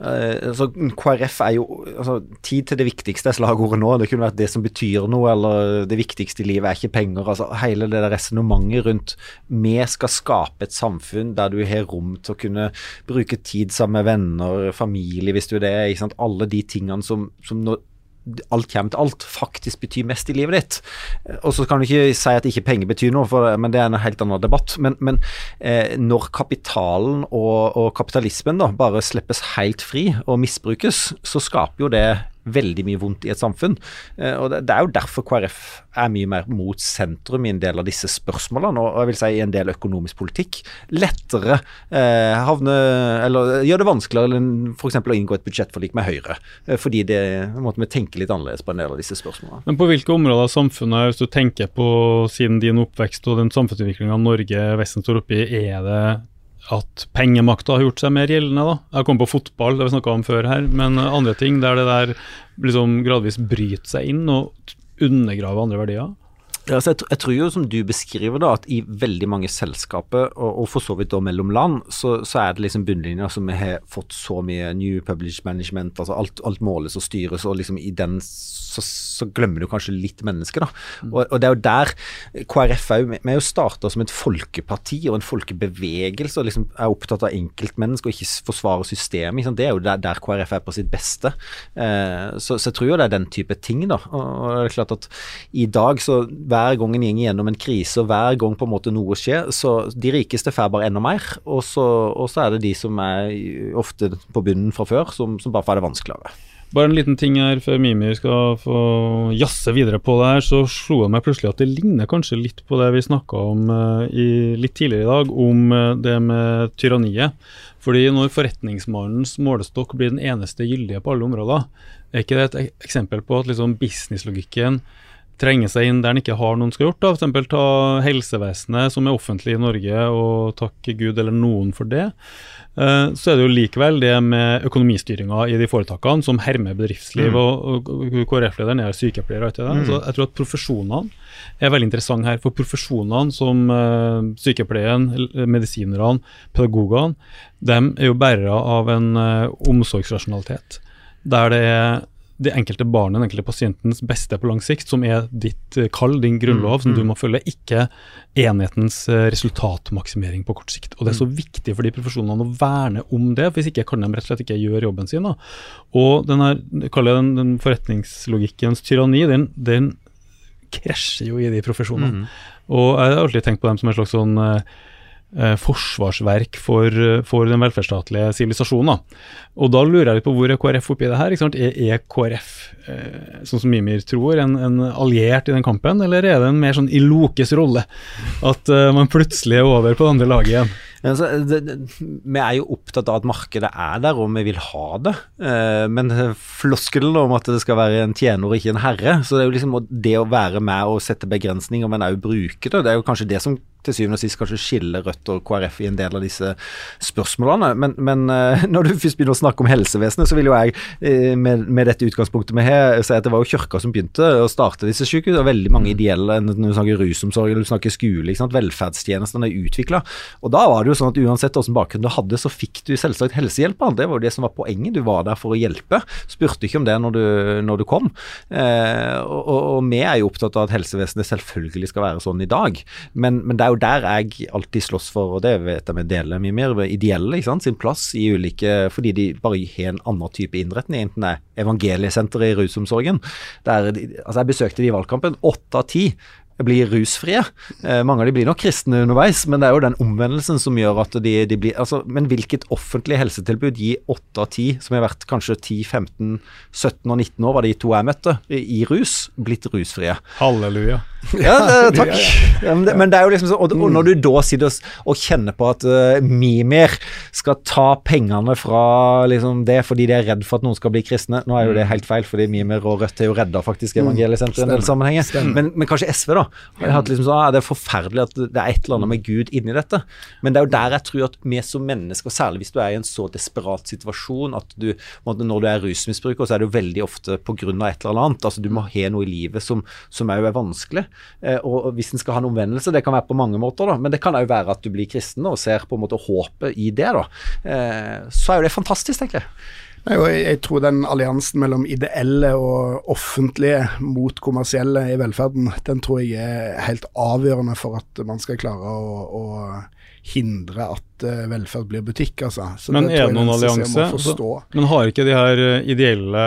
altså, KrF er jo altså, Tid til det viktigste er slagordet nå. Det kunne vært det som betyr noe, eller det viktigste i livet er ikke penger. altså Hele det der resonnementet rundt vi skal skape et samfunn der du har rom til å kunne bruke tid sammen med venner, familie, hvis du er det. Alle de tingene som, som når alt kommer til alt, faktisk betyr mest i livet ditt. Og så kan du ikke si at ikke penger betyr noe, for, men det er en helt annen debatt. Men, men eh, når kapitalen og, og kapitalismen da bare slippes helt fri og misbrukes, så skaper jo det veldig mye vondt i et samfunn. Eh, og det, er jo derfor KrF er mye mer mot sentrum i en del av disse spørsmålene, og jeg vil si i en del økonomisk politikk. Lettere eh, havne Eller gjør det vanskeligere f.eks. å inngå et budsjettforlik med Høyre, eh, fordi det måtte vi tenke litt annerledes på en del av disse spørsmålene. Men på hvilke områder av samfunnet, hvis du tenker på siden din oppvekst og den samfunnsutviklinga Norge Vesten står oppi, er det at pengemakta har gjort seg mer gjeldende, da? Jeg kom på fotball, det vi snakka om før her, men andre ting der det der liksom gradvis bryter seg inn og undergraver andre verdier? Altså jeg, jeg tror jo som du beskriver da, at i veldig mange selskaper, og, og for så vidt da mellom land, så, så er det liksom bunnlinja som har fått så mye new published management, altså alt, alt måles og styres, og liksom i den så, så glemmer du kanskje litt mennesket, da. Og, og det er jo der KrF er jo, vi er jo starta som et folkeparti og en folkebevegelse, og liksom er opptatt av enkeltmennesker og ikke forsvarer forsvare systemet. Liksom. Det er jo der, der KrF er på sitt beste. Eh, så, så jeg tror jo det er den type ting, da. Og, og det er klart at i dag så hver gang en går gjennom en krise, og hver gang på en måte noe skjer, så de rikeste får bare enda mer, og så, og så er det de som er ofte på bunnen fra før, som, som bare får det vanskeligere. Bare en liten ting her før Mimi skal få jazze videre på det her, så slo det meg plutselig at det ligner kanskje litt på det vi snakka om eh, i, litt tidligere i dag, om eh, det med tyranniet. Fordi når forretningsmannens målestokk blir den eneste gyldige på alle områder, er ikke det et eksempel på at liksom businesslogikken trenger seg inn der en ikke har noen skal gjort? da, F.eks. ta helsevesenet, som er offentlig i Norge, og takke Gud eller noen for det. Eh, Så er det jo likevel det med økonomistyringa i de foretakene som hermer bedriftsliv, Mm. og, og KrF-lederen er sykepleier, ikke det? Mm. Så jeg tror at profesjonene er veldig interessante her. For profesjonene som eh, sykepleien, medisinerne, pedagogene, de er jo bærere av en eh, omsorgsrasjonalitet. Der det er det enkelte barnet, den enkelte pasientens beste på lang sikt, som er ditt eh, kall, din grunnlov, Mm, som du mm. må følge, ikke enhetens eh, resultatmaksimering på kort sikt. Og Det er så viktig for de profesjonene å verne om det, hvis ikke kan de rett og slett ikke gjøre jobben sin. Da. Og den her, kaller jeg den, den forretningslogikkens tyranni, den, den krasjer jo i de profesjonene. Mm. Og jeg har alltid tenkt på dem som en slags sånn eh, forsvarsverk for, eh, for den velferdsstatlige sivilisasjonen. Og da lurer jeg litt på hvor er KrF oppi det her? Er, er KrF, eh, sånn som Mimir tror, en, en alliert i den kampen, eller er det en mer sånn i Lokes rolle? At eh, man plutselig er over på det andre laget igjen? Altså, det, vi er jo opptatt av at markedet er der, og vi vil ha det. Eh, men floskelen om at det skal være en tjener og ikke en herre, så det er jo liksom det å være med og sette begrensninger, men òg bruke det, det er jo kanskje det som til syvende og sist kanskje skiller Rødt og KrF i en del av disse spørsmålene. Men, men eh, når du først begynner å snakke om helsevesenet, så vil jo jeg eh, med, med dette utgangspunktet vi har, si at det var jo kirka som begynte å starte disse sykehusene. og Veldig mange ideelle, når du snakker rusomsorg eller du snakker skole, velferdstjenestene er utvikla. Og da var det jo sånn at uansett hvilken bakgrunn du hadde, så fikk du selvsagt helsehjelp. Det var jo det som var poenget. Du var der for å hjelpe. Spurte ikke om det når du, når du kom. Eh, og, og vi er jo opptatt av at helsevesenet selvfølgelig skal være sånn i dag. Men, men det er jo der jeg alltid slåss for, og det vet jeg vi deler mye mer, ideelle ikke sant? sin plass i ulike Fordi de bare har en annen type innretning, enten det er evangeliesenteret i rusomsorgen. Der, altså Jeg besøkte de i valgkampen. Åtte av ti blir rusfrie. Eh, mange av de blir nok kristne underveis, men det er jo den omvendelsen som gjør at de, de blir altså, Men hvilket offentlig helsetilbud gir 8 av 10, som har vært kanskje 10, 15, 17 og 19 år, var de to jeg møtte, i, rus, blitt rusfrie? Halleluja. Ja, det, *laughs* takk. Ja, men, det, men, det, er jo liksom så, og, og når du da sitter og, og kjenner på at uh, Mimir skal ta pengene fra liksom, det fordi de er redd for at noen skal bli kristne Nå er jo det helt feil, fordi Mimir og Rødt er jo redda faktisk evangeliesenteret i en del sammenhenger. Men, men, kanskje SV, da. Har hatt liksom sånn, ah, Det er forferdelig at det er et eller annet med Gud inni dette. Men det er jo der jeg tror at vi som mennesker, særlig hvis du er i en så desperat situasjon at du Når du er rusmisbruker, så er det jo veldig ofte pga. et eller annet. Altså Du må ha noe i livet som, som er vanskelig. Eh, og hvis en skal ha en omvendelse, det kan være på mange måter, da, men det kan òg være at du blir kristen og ser på en måte håpet i det. da, eh, Så er jo det fantastisk, tenker jeg. Nei, og jeg, tror den alliansen mellom ideelle og offentlige mot kommersielle i velferden, den tror jeg er helt avgjørende for at man skal klare å, å hindre at uh, velferd blir butikk, altså. Så men er det noen allianse? Men har ikke de her eh, ideelle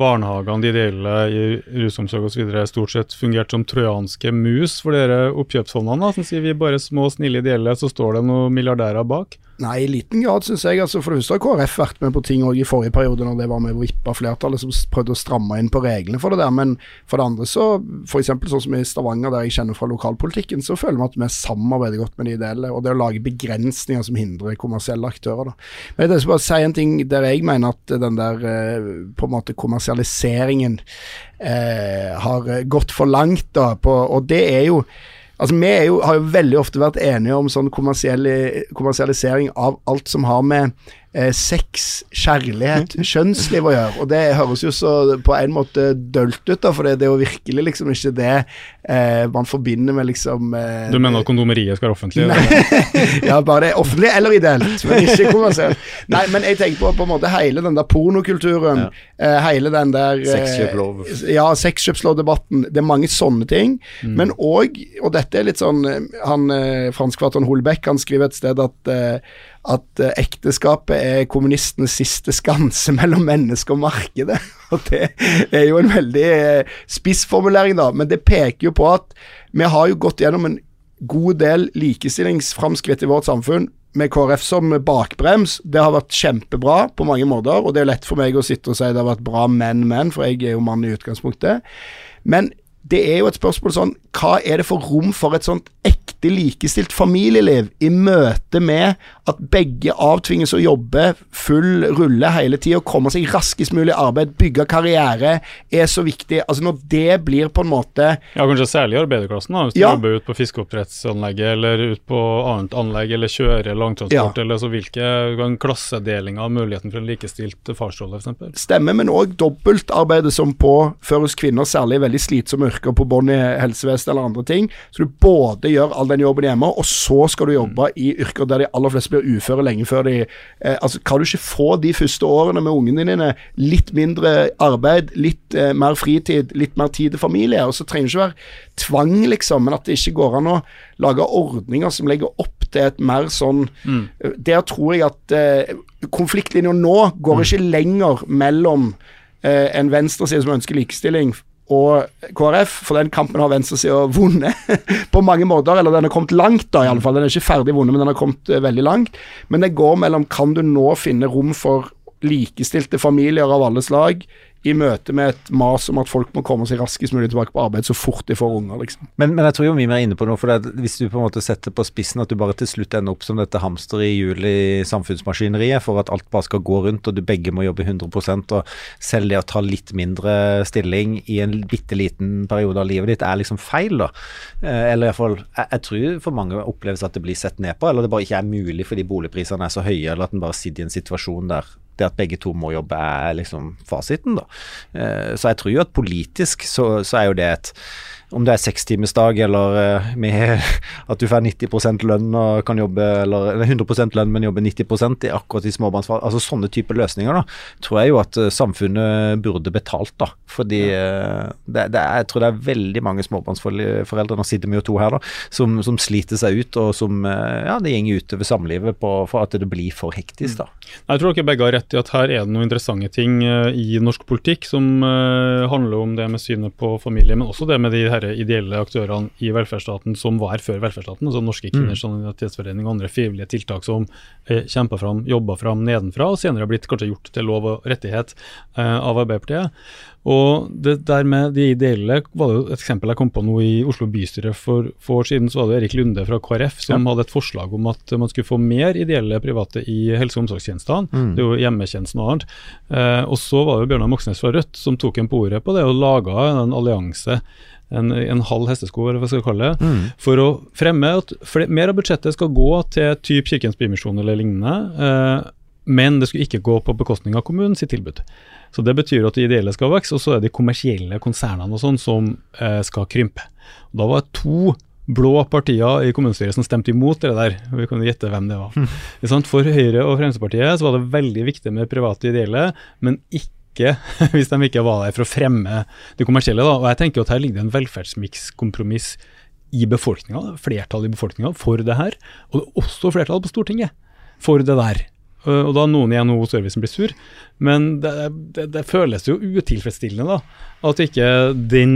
barnehagene, de ideelle i rusomsorg osv. stort sett fungert som trojanske mus for dere oppkjøpsfondene? Som sier vi bare små, snille ideelle, så står det noen milliardærer bak? Nei, i liten grad, syns jeg. Altså, for det første har KrF vært med på ting i forrige periode, når det var med å vippe flertallet som prøvde å stramme inn på reglene for det der. Men for det andre så, f.eks. sånn som i Stavanger, der jeg kjenner fra lokalpolitikken, så føler vi at vi samarbeider godt med de ideelle. Og det å lage begrensninger som hindrer kommersielle aktører. Da. Men jeg skal bare si en ting der jeg mener at den der eh, på en måte kommersialiseringen eh, har gått for langt, da. På, og det er jo Altså, Vi jo, har jo veldig ofte vært enige om sånn kommersialisering av alt som har med eh, sex, kjærlighet, kjønnsliv å gjøre. Og det høres jo så på en måte dølt ut, da, for det, det er jo virkelig liksom ikke det eh, man forbinder med liksom eh, Du mener at kondomeriet skal være offentlig? *laughs* ja, bare det er offentlig eller ideelt, men ikke kommersielt. Nei, men jeg tenker på på en måte hele den der pornokulturen, ja. eh, hele den der eh, Ja, sexkjøpslovdebatten. Det er mange sånne ting. Mm. Men òg, og dette er litt sånn Han eh, franskfatteren Holbeck han skriver et sted at at uh, ekteskapet er kommunistenes siste skanse *laughs* mellom menneske og markedet. *laughs* Og det er jo en veldig uh, spissformulering, da, men det peker jo på at vi har jo gått gjennom en god del likestillingsframskritt i vårt samfunn med KrF som bakbrems. Det har vært kjempebra på mange måter, og det er lett for meg å sitte og si det har vært bra menn-menn, for jeg er jo mann i utgangspunktet. Men det er jo et spørsmål sånn Hva er det for rom for et sånt ekte likestilt familieliv i møte med at begge avtvinges å jobbe full rulle hele tida, komme seg raskest mulig i arbeid, bygge karriere, er så viktig. Altså Når det blir på en måte Ja, kanskje særlig i arbeiderklassen, da. Hvis du ja. jobber ut på fiskeoppdrettsanlegget eller ut på annet anlegg, eller kjører langtransport, ja. eller så hvilke klassedelinger av muligheten for en likestilt farsrolle, f.eks. Stemmer, men òg dobbeltarbeidet som påføres kvinner, særlig veldig slitsomme yrker på bånn i helsevesenet eller andre ting. Så du både gjør all den jobben hjemme, og så skal du jobbe i yrker der de aller fleste blir uføre lenge før de eh, Altså, kan du ikke få de første årene med ungene dine litt mindre arbeid, litt eh, mer fritid, litt mer tid til familie? Og så trenger det ikke være tvang, liksom, men at det ikke går an å lage ordninger som legger opp til et mer sånn mm. Der tror jeg at eh, konfliktlinja nå går mm. ikke lenger mellom eh, en venstreside som ønsker likestilling og KrF, for den kampen har venstresida vunnet *laughs* på mange måter. Eller den har kommet langt, da, i alle fall. Den er ikke ferdig vunnet, men den har kommet uh, veldig langt. Men det går mellom kan du nå finne rom for likestilte familier av alle slag i møte med et mas om at folk må komme seg raskest mulig tilbake på arbeid så fort de får unger, liksom. Men, men jeg tror jo mye mer inne på noe, for det, hvis du på en måte setter på spissen at du bare til slutt ender opp som dette hamster i hjulet i samfunnsmaskineriet for at alt bare skal gå rundt og du begge må jobbe 100% og selv det å ta litt mindre stilling i en bitte liten periode av livet ditt er liksom feil, da. Eh, eller iallfall jeg, jeg tror for mange oppleves at det blir sett ned på, eller det bare ikke er mulig fordi boligprisene er så høye, eller at en bare sitter i en situasjon der det at begge to må jobbe, er liksom fasiten, da. Eh, så jeg tror jo at politisk så, så er jo det et om det er sekstimersdag eller uh, med *laughs* at du får 90% lønn og kan jobbe eller 100% lønn, men jobbe 90% i akkurat i småbarnsfag. Altså sånne typer løsninger da, tror jeg jo at uh, samfunnet burde betalt. da, fordi uh, det, det er, jeg tror det er veldig mange småbarnsforeldre, nå sitter vi jo to her, da, som, som sliter seg ut, og som ja, det går utover samlivet på, for at det blir for hektisk. da. Jeg tror dere begge har rett i at her er det noen interessante ting i norsk politikk som handler om det med synet på familie, men også det med de her svære ideelle aktørene i velferdsstaten som var før velferdsstaten, altså Norske Kvinners Solidaritetsforening og andre frivillige tiltak som eh, kjempa fram, jobba fram nedenfra, og senere har blitt kanskje gjort til lov og rettighet eh, av Arbeiderpartiet. Og det der med de ideelle var det jo et eksempel jeg kom på nå i Oslo bystyre for få år siden. Så var det Erik Lunde fra KrF som hadde et forslag om at man skulle få mer ideelle private i helse- og omsorgstjenestene. Mm. Det er jo hjemmetjenesten og annet. Eh, og så var det jo Bjørnar Moxnes fra Rødt som tok en på ordet på det og laga en allianse. En, en halv hestesko, eller hva skal jeg kalle det, Mm. for å fremme at mer av budsjettet skal gå til typ Kirkens Bymisjon eller lignende, eh, men det skulle ikke gå på bekostning av kommunen sitt tilbud. Så Det betyr at de ideelle skal vokse, og så er det de kommersielle konsernene og sånn som eh, skal krympe. Og Da var det to blå partier i kommunestyret som stemte imot det der. Vi kan gjette hvem det var. Mm. For Høyre og Fremskrittspartiet så var det veldig viktig med private ideelle, men ikke *laughs* hvis de ikke var der for å fremme det kommersielle. Da. Og jeg tenker at Her ligger det en velferdsmikskompromiss i befolkninga, flertall i befolkninga for det her. Og det er også flertall på Stortinget for det der. Og da noen i NHO Servicen blir sur, men det, det, det føles jo utilfredsstillende da, at ikke den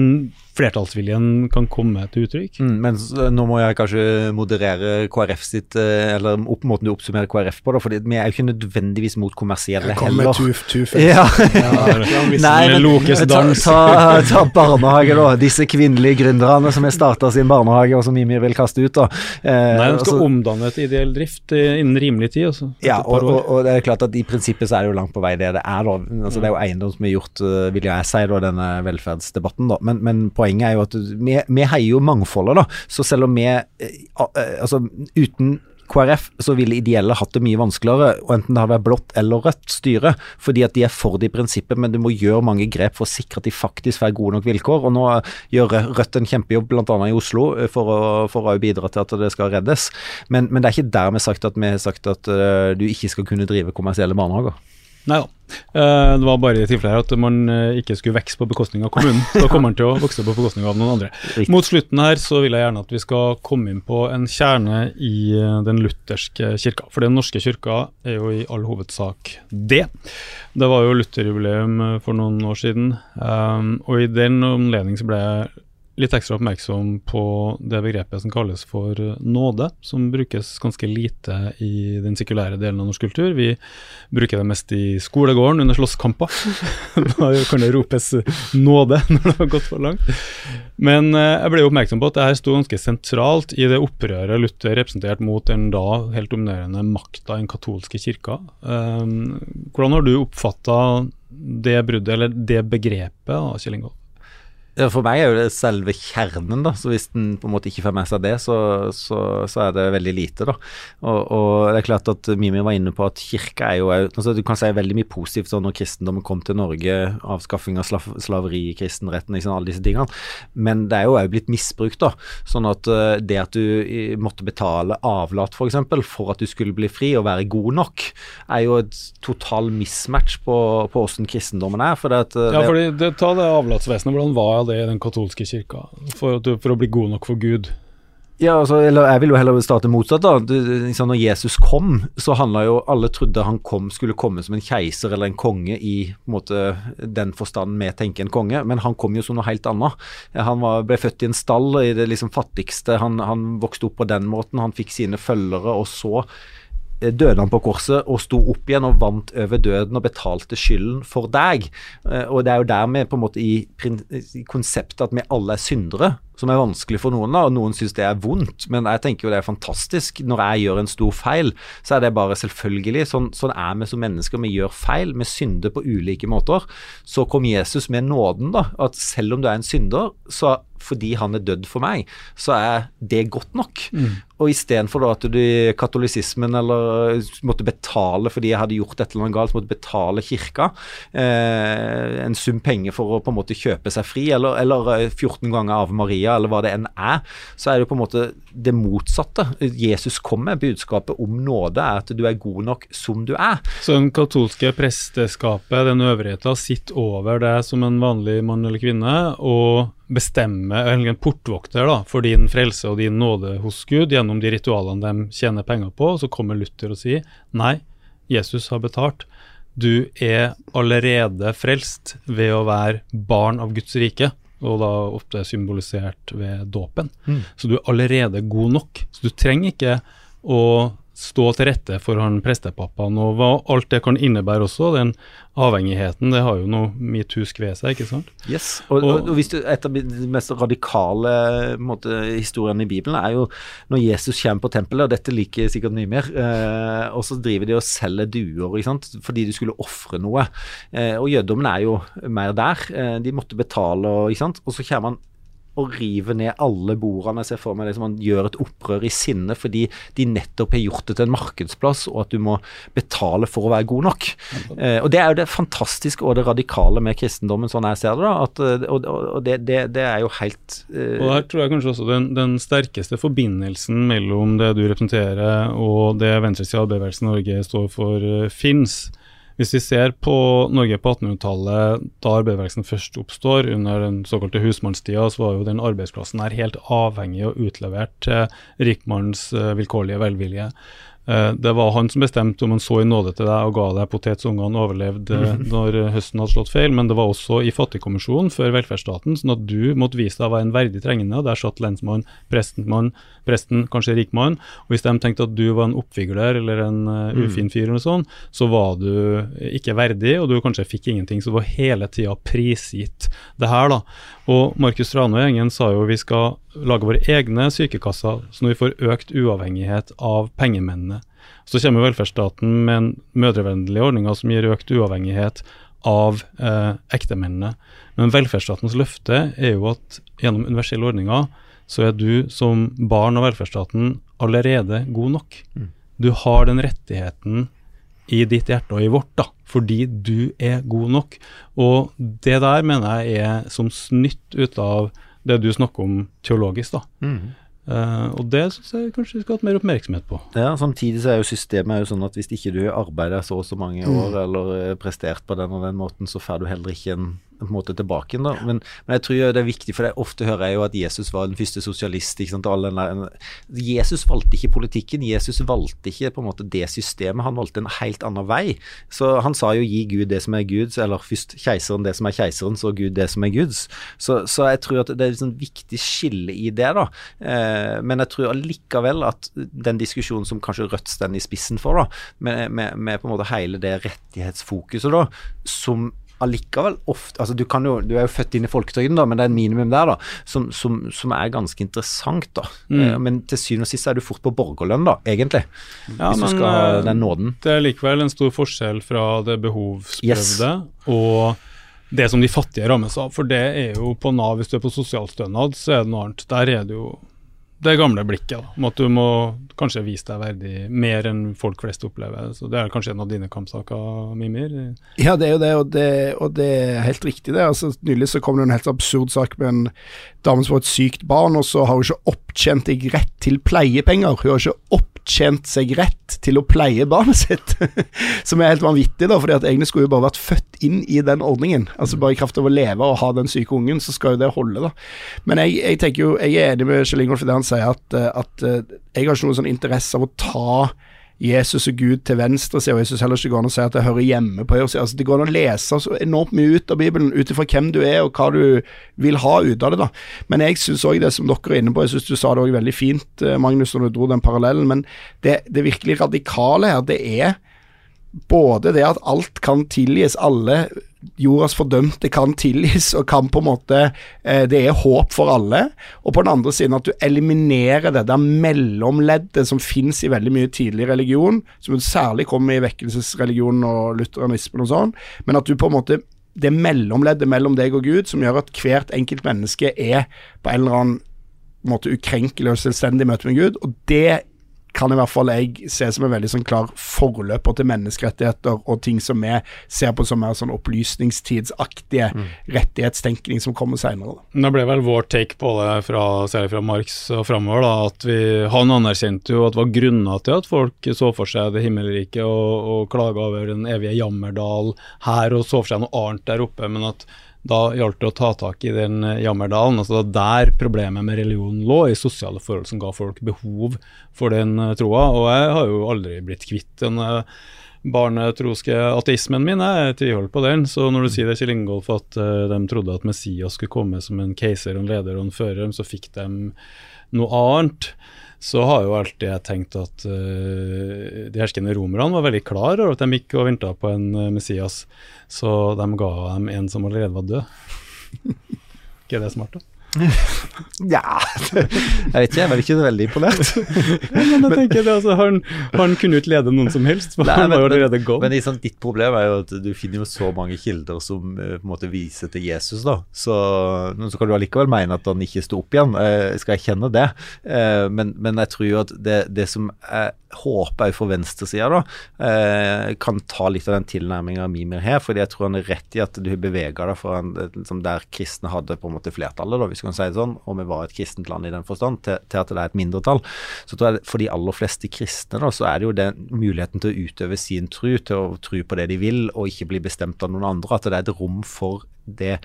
flertallsviljen kan komme til uttrykk. Mm, men nå må jeg kanskje moderere KrF sitt, eh, eller opp måten du oppsummerer KrF på, da, for vi er jo ikke nødvendigvis mot kommersielle Jeg kommer med heller. two- *laughs* Ja. Ja, Nei, men ta, ta, ta barnehage, da. Disse kvinnelige gründerne som har starta sin barnehage, og som Mimir vil kaste ut, da. Eh, Nei, de skal altså- omdanne et ideell drift innen rimelig tid. Altså, Ja, og, og, og det er klart at i prinsippet så er det jo langt på vei det det er, da. Altså, det er jo eiendom som har gjort, eh, vil jeg si, da, denne velferdsdebatten, da. Men, men poenget er jo at vi, vi heier jo mangfoldet, da. Så selv om vi eh, eh, Altså, uten KrF så ville ideelle hatt det mye vanskeligere, og enten det hadde vært blått eller rødt styre, fordi at de er for det i prinsippet, men du må gjøre mange grep for å sikre at de faktisk får gode nok vilkår. Og nå gjør Rødt en kjempejobb bl.a. i Oslo eh, for å, for å bidra til at det skal reddes. Men, men det er ikke dermed sagt at vi har sagt at uh, du ikke skal kunne drive kommersielle barnehager. Nei da. Eh, det var bare i tilfelle at man eh, ikke skulle vokse på bekostning av kommunen. *laughs* Da kommer den til å vokse på bekostning av noen andre. Mot slutten her så vil jeg gjerne at vi skal komme inn på en kjerne i eh, den lutherske kirka. For den norske kirka er jo i all hovedsak det. Det var jo Luther-jubileum for noen år siden, og i den anledning så ble jeg litt ekstra oppmerksom på det begrepet som kalles for eh, nåde, som brukes ganske lite i den sekulære delen av norsk kultur. Vi bruker det mest i skolegården under slåsskamper. *laughs* da kan det ropes nåde *laughs* når det har gått for langt. Men eh, jeg ble oppmerksom på at det her sto ganske sentralt i det opprøret Luther representerte mot den da helt dominerende makta i den katolske kirka. Um, hvordan har du oppfatta det bruddet, eller det begrepet, Kjell Ingolf? For meg er jo det selve kjernen, da. Så hvis den på en måte ikke får med seg det, så, så, så er det veldig lite, da. Og, og det er klart at Mimi var inne på at kirka er jo altså Du kan si veldig mye positivt sånn når kristendommen kom til Norge, avskaffing av slav, slaveri, kristenretten, liksom, alle disse tingene. Men det er jo òg blitt misbrukt, da. Sånn at eh, det at du måtte betale avlat, f.eks., for, eksempel, for at du skulle bli fri og være god nok, er jo et total mismatch på, på hvordan kristendommen er. For det at, eh, Ja, det- fordi det, Ta det avlatsvesenet, hvordan var det i den katolske kirka for, for å bli god nok for Gud? Ja, altså, eller jeg vil jo heller starte motsatt. da. Liksom, når Jesus kom, så handla jo Alle trodde han kom, skulle komme som en keiser eller en konge i en måte, den forstand vi tenker en konge, men han kom jo som noe helt annet. Han var, ble født i en stall i det liksom fattigste, han, han vokste opp på den måten, han fikk sine følgere, og så døde han på korset og sto opp igjen og vant over døden og betalte skylden for deg. Eh, Og det er jo der vi på en måte i, i konseptet at vi alle er syndere, som er vanskelig for noen, da, og noen syns det er vondt, men jeg tenker jo det er fantastisk. Når jeg gjør en stor feil, så er det bare selvfølgelig. Sånn, sånn er vi som mennesker. Vi gjør feil, vi synder på ulike måter. Så kom Jesus med nåden, da, at selv om du er en synder, så fordi han er dødd for meg, så er det godt nok. Mm. Og istedenfor at du katolisismen eller måtte betale fordi jeg hadde gjort et eller annet galt, måtte betale kirka eh, en sum penger for å på en måte kjøpe seg fri, eller, eller eh, 14 ganger Ave Maria, eller hva det enn er, så er det på en måte det motsatte. Jesus kom med budskapet om nåde, er at du er god nok som du er. Så den katolske presteskapet, den øvrigheta, sitter over deg som en vanlig mann eller kvinne og bestemmer, eller en portvokter da, for din frelse og din nåde hos Gud gjennom de ritualene de tjener penger på. Så kommer Luther og sier nei, Jesus har betalt. Du er allerede frelst ved å være barn av Guds rike. og da ofte symbolisert ved dåpen. Mm. Så du er allerede god nok. Så du trenger ikke å stå til rette for han prestepappaen, og hva alt det kan innebære også. Den avhengigheten, det har jo noe metoosk ved seg, ikke sant? Yes, og, og, og hvis du, Et av de mest radikale måte, historiene i Bibelen er jo når Jesus kommer på tempelet, og dette liker sikkert mye mer, eh, og så driver de og selger duer ikke sant? fordi de skulle ofre noe. Eh, og jødedommen er jo mer der. Eh, de måtte betale, ikke sant? og så kommer han og river ned alle bordene. Jeg ser for meg det som han gjør et opprør i sinne fordi de nettopp har gjort det til en markedsplass, og at du må betale for å være god nok. Eh, og Det er jo det fantastiske og det radikale med kristendommen, sånn jeg ser det. da, at, eh, Og, og det, det, det, er jo helt eh, Og her tror jeg kanskje også den, den sterkeste forbindelsen mellom det du representerer og det venstresida arbeiderbevegelsen Norge står for, uh, fins. Hvis vi ser på Norge på 1800-tallet, da arbeiderbevegelsen først oppstår, under den såkalte husmannstida, så var jo den arbeidsklassen her helt avhengig og utlevert til rikmannens uh, vilkårlige velvilje. Uh, det var han som bestemte om han så i nåde til deg og ga deg potet så ungene overlevde uh, når høsten hadde slått feil, men det var også i fattigkommisjonen før velferdsstaten, sånn at du måtte vise deg å være en verdig trengende, der satt lensmann, prestenmann, presten kanskje rikmann, og hvis de tenkte at du var en oppvigler eller en uh, ufin fyr eller noe sånt, så var du ikke verdig, og du kanskje fikk ingenting, så du var hele tida prisgitt det her, da. Og Markus Rane og gjengen sa jo vi skal lage våre egne sykekasser, så når vi får økt uavhengighet av pengemennene. Så kommer velferdsstaten med en mødrevennlig ordning som gir økt uavhengighet av eh, ektemennene. Men velferdsstatens løfte er jo at gjennom universelle ordninger så er du som barn av velferdsstaten allerede god nok. Mm. Du har den rettigheten i ditt hjerte og i vårt, da, fordi du er god nok. Og det der mener jeg er som snytt ut av det du snakker om teologisk, da. Mm. Uh, og det syns jeg kanskje vi skal ha hatt mer oppmerksomhet på. Ja, Samtidig så er jo systemet er jo sånn at hvis ikke du arbeider så og så mange år Mm. eller prestert på den og den måten, så får du heller ikke en, en måte tilbake igjen. da. Men, men jeg tror det er viktig, for det, ofte hører jeg jo at Jesus var den første sosialist. ikke sant, all den der, Jesus valgte ikke politikken, Jesus valgte ikke på en måte det systemet, han valgte en helt annen vei. Så han sa jo gi Gud det som er Guds, eller først keiseren det som er keiserens, og Gud det som er Guds. Så, så jeg tror at det er et sånn viktig skille i det, da. Eh, men jeg tror allikevel at den diskusjonen som kanskje Rødt står i spissen for, da, med, med, med på en måte hele det rettighetsfokuset, da, som allikevel ofte altså du, kan jo, du er jo født inn i folketrygden, da, men det er en minimum der da, som, som, som er ganske interessant. da. Mm. Eh, men til syvende og sist er du fort på borgerlønn, da, egentlig. Ja, hvis du skal eh, den nåden. Det er likevel en stor forskjell fra det behovsprøvde og det som de fattige rammes av. For det er jo på Nav, hvis du er på sosialstønad, så er det noe annet. Der er det jo det gamle blikket, da, om at du må kanskje vise deg verdig mer enn folk flest opplever. Så Det er kanskje en av dine kampsaker, Mimir? Ja, det er jo det, og det, og det er helt riktig det. Altså, nylig så kom det en helt absurd sak med en dame som var et sykt barn, og så har hun ikke opptjent deg rett til pleiepenger. Hun har ikke opptjent seg rett til å pleie barnet *laughs* sitt, som er helt vanvittig, da, fordi at egentlig skulle jo bare vært født inn i den ordningen. Altså Bare i kraft av å leve og ha den syke ungen, så skal jo det holde, da. Men jeg, jeg tenker jo, jeg er enig med Kjell Ingolf i det han sier, at, eh, at eh, jeg har ikke noen sånn interesse av å ta Jesus og Gud til venstre, sier, og jeg syns heller ikke går an å si at det hører hjemme på høyresida. Altså, det går an å lese så enormt mye ut av Bibelen, ut ifra hvem du er og hva du vil ha ut av det. da. Men jeg syns òg det som dere er inne på, jeg syns du sa det òg veldig fint, eh, Magnus, når du dro den parallellen, men det, det virkelig radikale her, det er både det at alt kan tilgis, alle jordas fordømte kan tilgis, og kan på en måte eh, Det er håp for alle. Og på den andre siden at du eliminerer det der mellomleddet som finnes i veldig mye tidlig religion, som særlig kommer i vekkelsesreligionen og lutheranismen og sånn, men at du på en måte det mellomleddet mellom deg og Gud som gjør at hvert enkelt menneske er på en eller annen måte ukrenkelig og selvstendig møte med Gud, og det kan i hvert fall jeg se som en veldig sånn klar forløper til menneskerettigheter og ting som vi ser på som mer sånn opplysningstidsaktige rettighetstenkning som kommer seinere. Det ble vel vår take på det, fra, særlig fra Marx og framover, da, at vi, han anerkjente jo at det var grunner til at folk så for seg det himmelrike og, og klaga over den evige jammerdal her og så for seg noe annet der oppe, men at da gjaldt det å ta tak i den eh, jammerdalen. altså Der problemet med religion lå, i sosiale forhold som ga folk behov for den eh, troa. Og jeg har jo aldri blitt kvitt den. eh, barnetroske ateismen min. Jeg tviholder på den. Så når du sier det, Kjell Ingolf, at de trodde at Messias skulle komme som en keiser en leder og en fører, så fikk de noe annet. Så har jo alltid jeg tenkt at uh, de herskende romerne var veldig klar over at de gikk og venta på en uh, Messias, så de ga dem en som allerede var død. *laughs* ikke det smart, da? Ja Jeg vet ikke, jeg vel ikke veldig imponert. *laughs* men da tenker jeg det, altså, han, han, kunne ikke lede noen som helst, for Nei, han var jo allerede gone. Men liksom, ditt problem er jo at du finner jo så mange kilder som uh, på en måte viser til Jesus, da. Så, så kan du allikevel mene at han ikke sto opp igjen. Skal jeg kjenne det? Uh, men, men, jeg tror jo at det, det som er håper jeg for venstresida da, eh, kan ta litt av den tilnærminga Mimir har. fordi jeg tror han er rett i at du bevega deg fra liksom der kristne hadde på en måte flertallet, da, hvis kan si det sånn, og vi var et kristent land i den forstand, til, til, at det er et mindretall. Så tror jeg for de aller fleste kristne da, så er det jo den muligheten til å utøve sin tro, til å tro på det de vil, og ikke bli bestemt av noen andre. At det er et rom for det,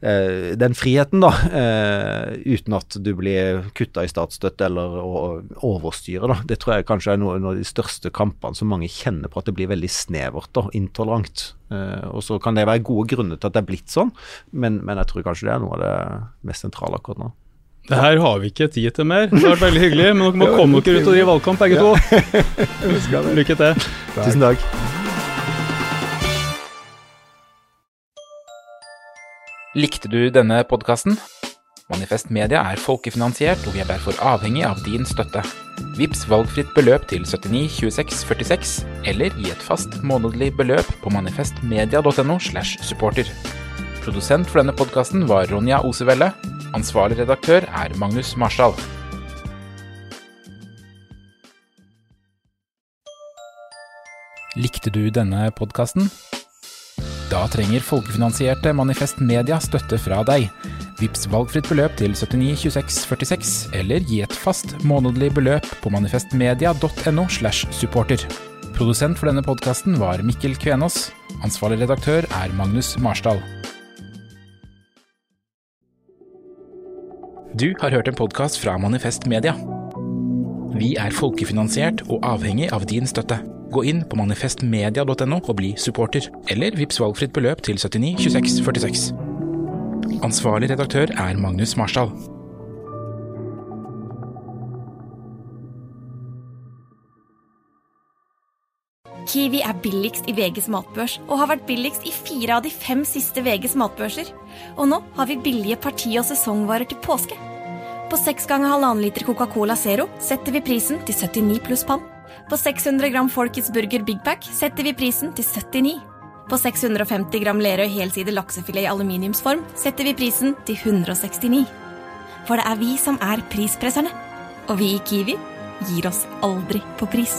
eh, den friheten, da, eh, uten at du blir kutta i statsstøtte eller overstyre. Da. Det tror jeg kanskje er noen av de største kampene som mange kjenner på, at det blir veldig snevert og intolerant. Eh, og Så kan det være gode grunner til at det er blitt sånn, men, men jeg tror kanskje det er noe av det mest sentrale akkurat nå. Det her har vi ikke tid til mer. Det har vært veldig hyggelig, men dere må *laughs* komme dere ut og drive valgkamp, begge to. *laughs* Lykke til. Tusen takk. Likte du denne podkasten? Manifest Media er folkefinansiert, og vi er derfor avhengig av din støtte. Vips valgfritt beløp til 79 26 46, eller gi et fast månedlig beløp på manifestmedia.no. slash supporter. Produsent for denne podkasten var Ronja Osevelle. Ansvarlig redaktør er Magnus Marsdal. Likte du denne podkasten? Da trenger folkefinansierte Manifest Media støtte fra deg. Vips valgfritt beløp til 79 26 46, eller gi et fast månedlig beløp på manifestmedia.no. slash supporter. Produsent for denne podkasten var Mikkel Kvenås. Ansvarlig redaktør er Magnus Marsdal. Du har hørt en podkast fra Manifest Media. Vi er folkefinansiert og avhengig av din støtte. Gå inn på manifestmedia.no og bli supporter, eller vips valgfritt beløp til 79 26 46. Ansvarlig redaktør er Magnus Marsdal. Kiwi er billigst i VGs matbørs og har vært billigst i fire av de fem siste VGs matbørser. Og nå har vi billige parti- og sesongvarer til påske. På seks ganger halvannen liter Coca-Cola Zero setter vi prisen til 79 pluss pann. På 600 gram Folkets burger Big Pack setter vi prisen til 79. På 650 gram Lerøy helside laksefilet i aluminiumsform setter vi prisen til 169. For det er vi som er prispresserne. Og vi i Kiwi gir oss aldri på pris.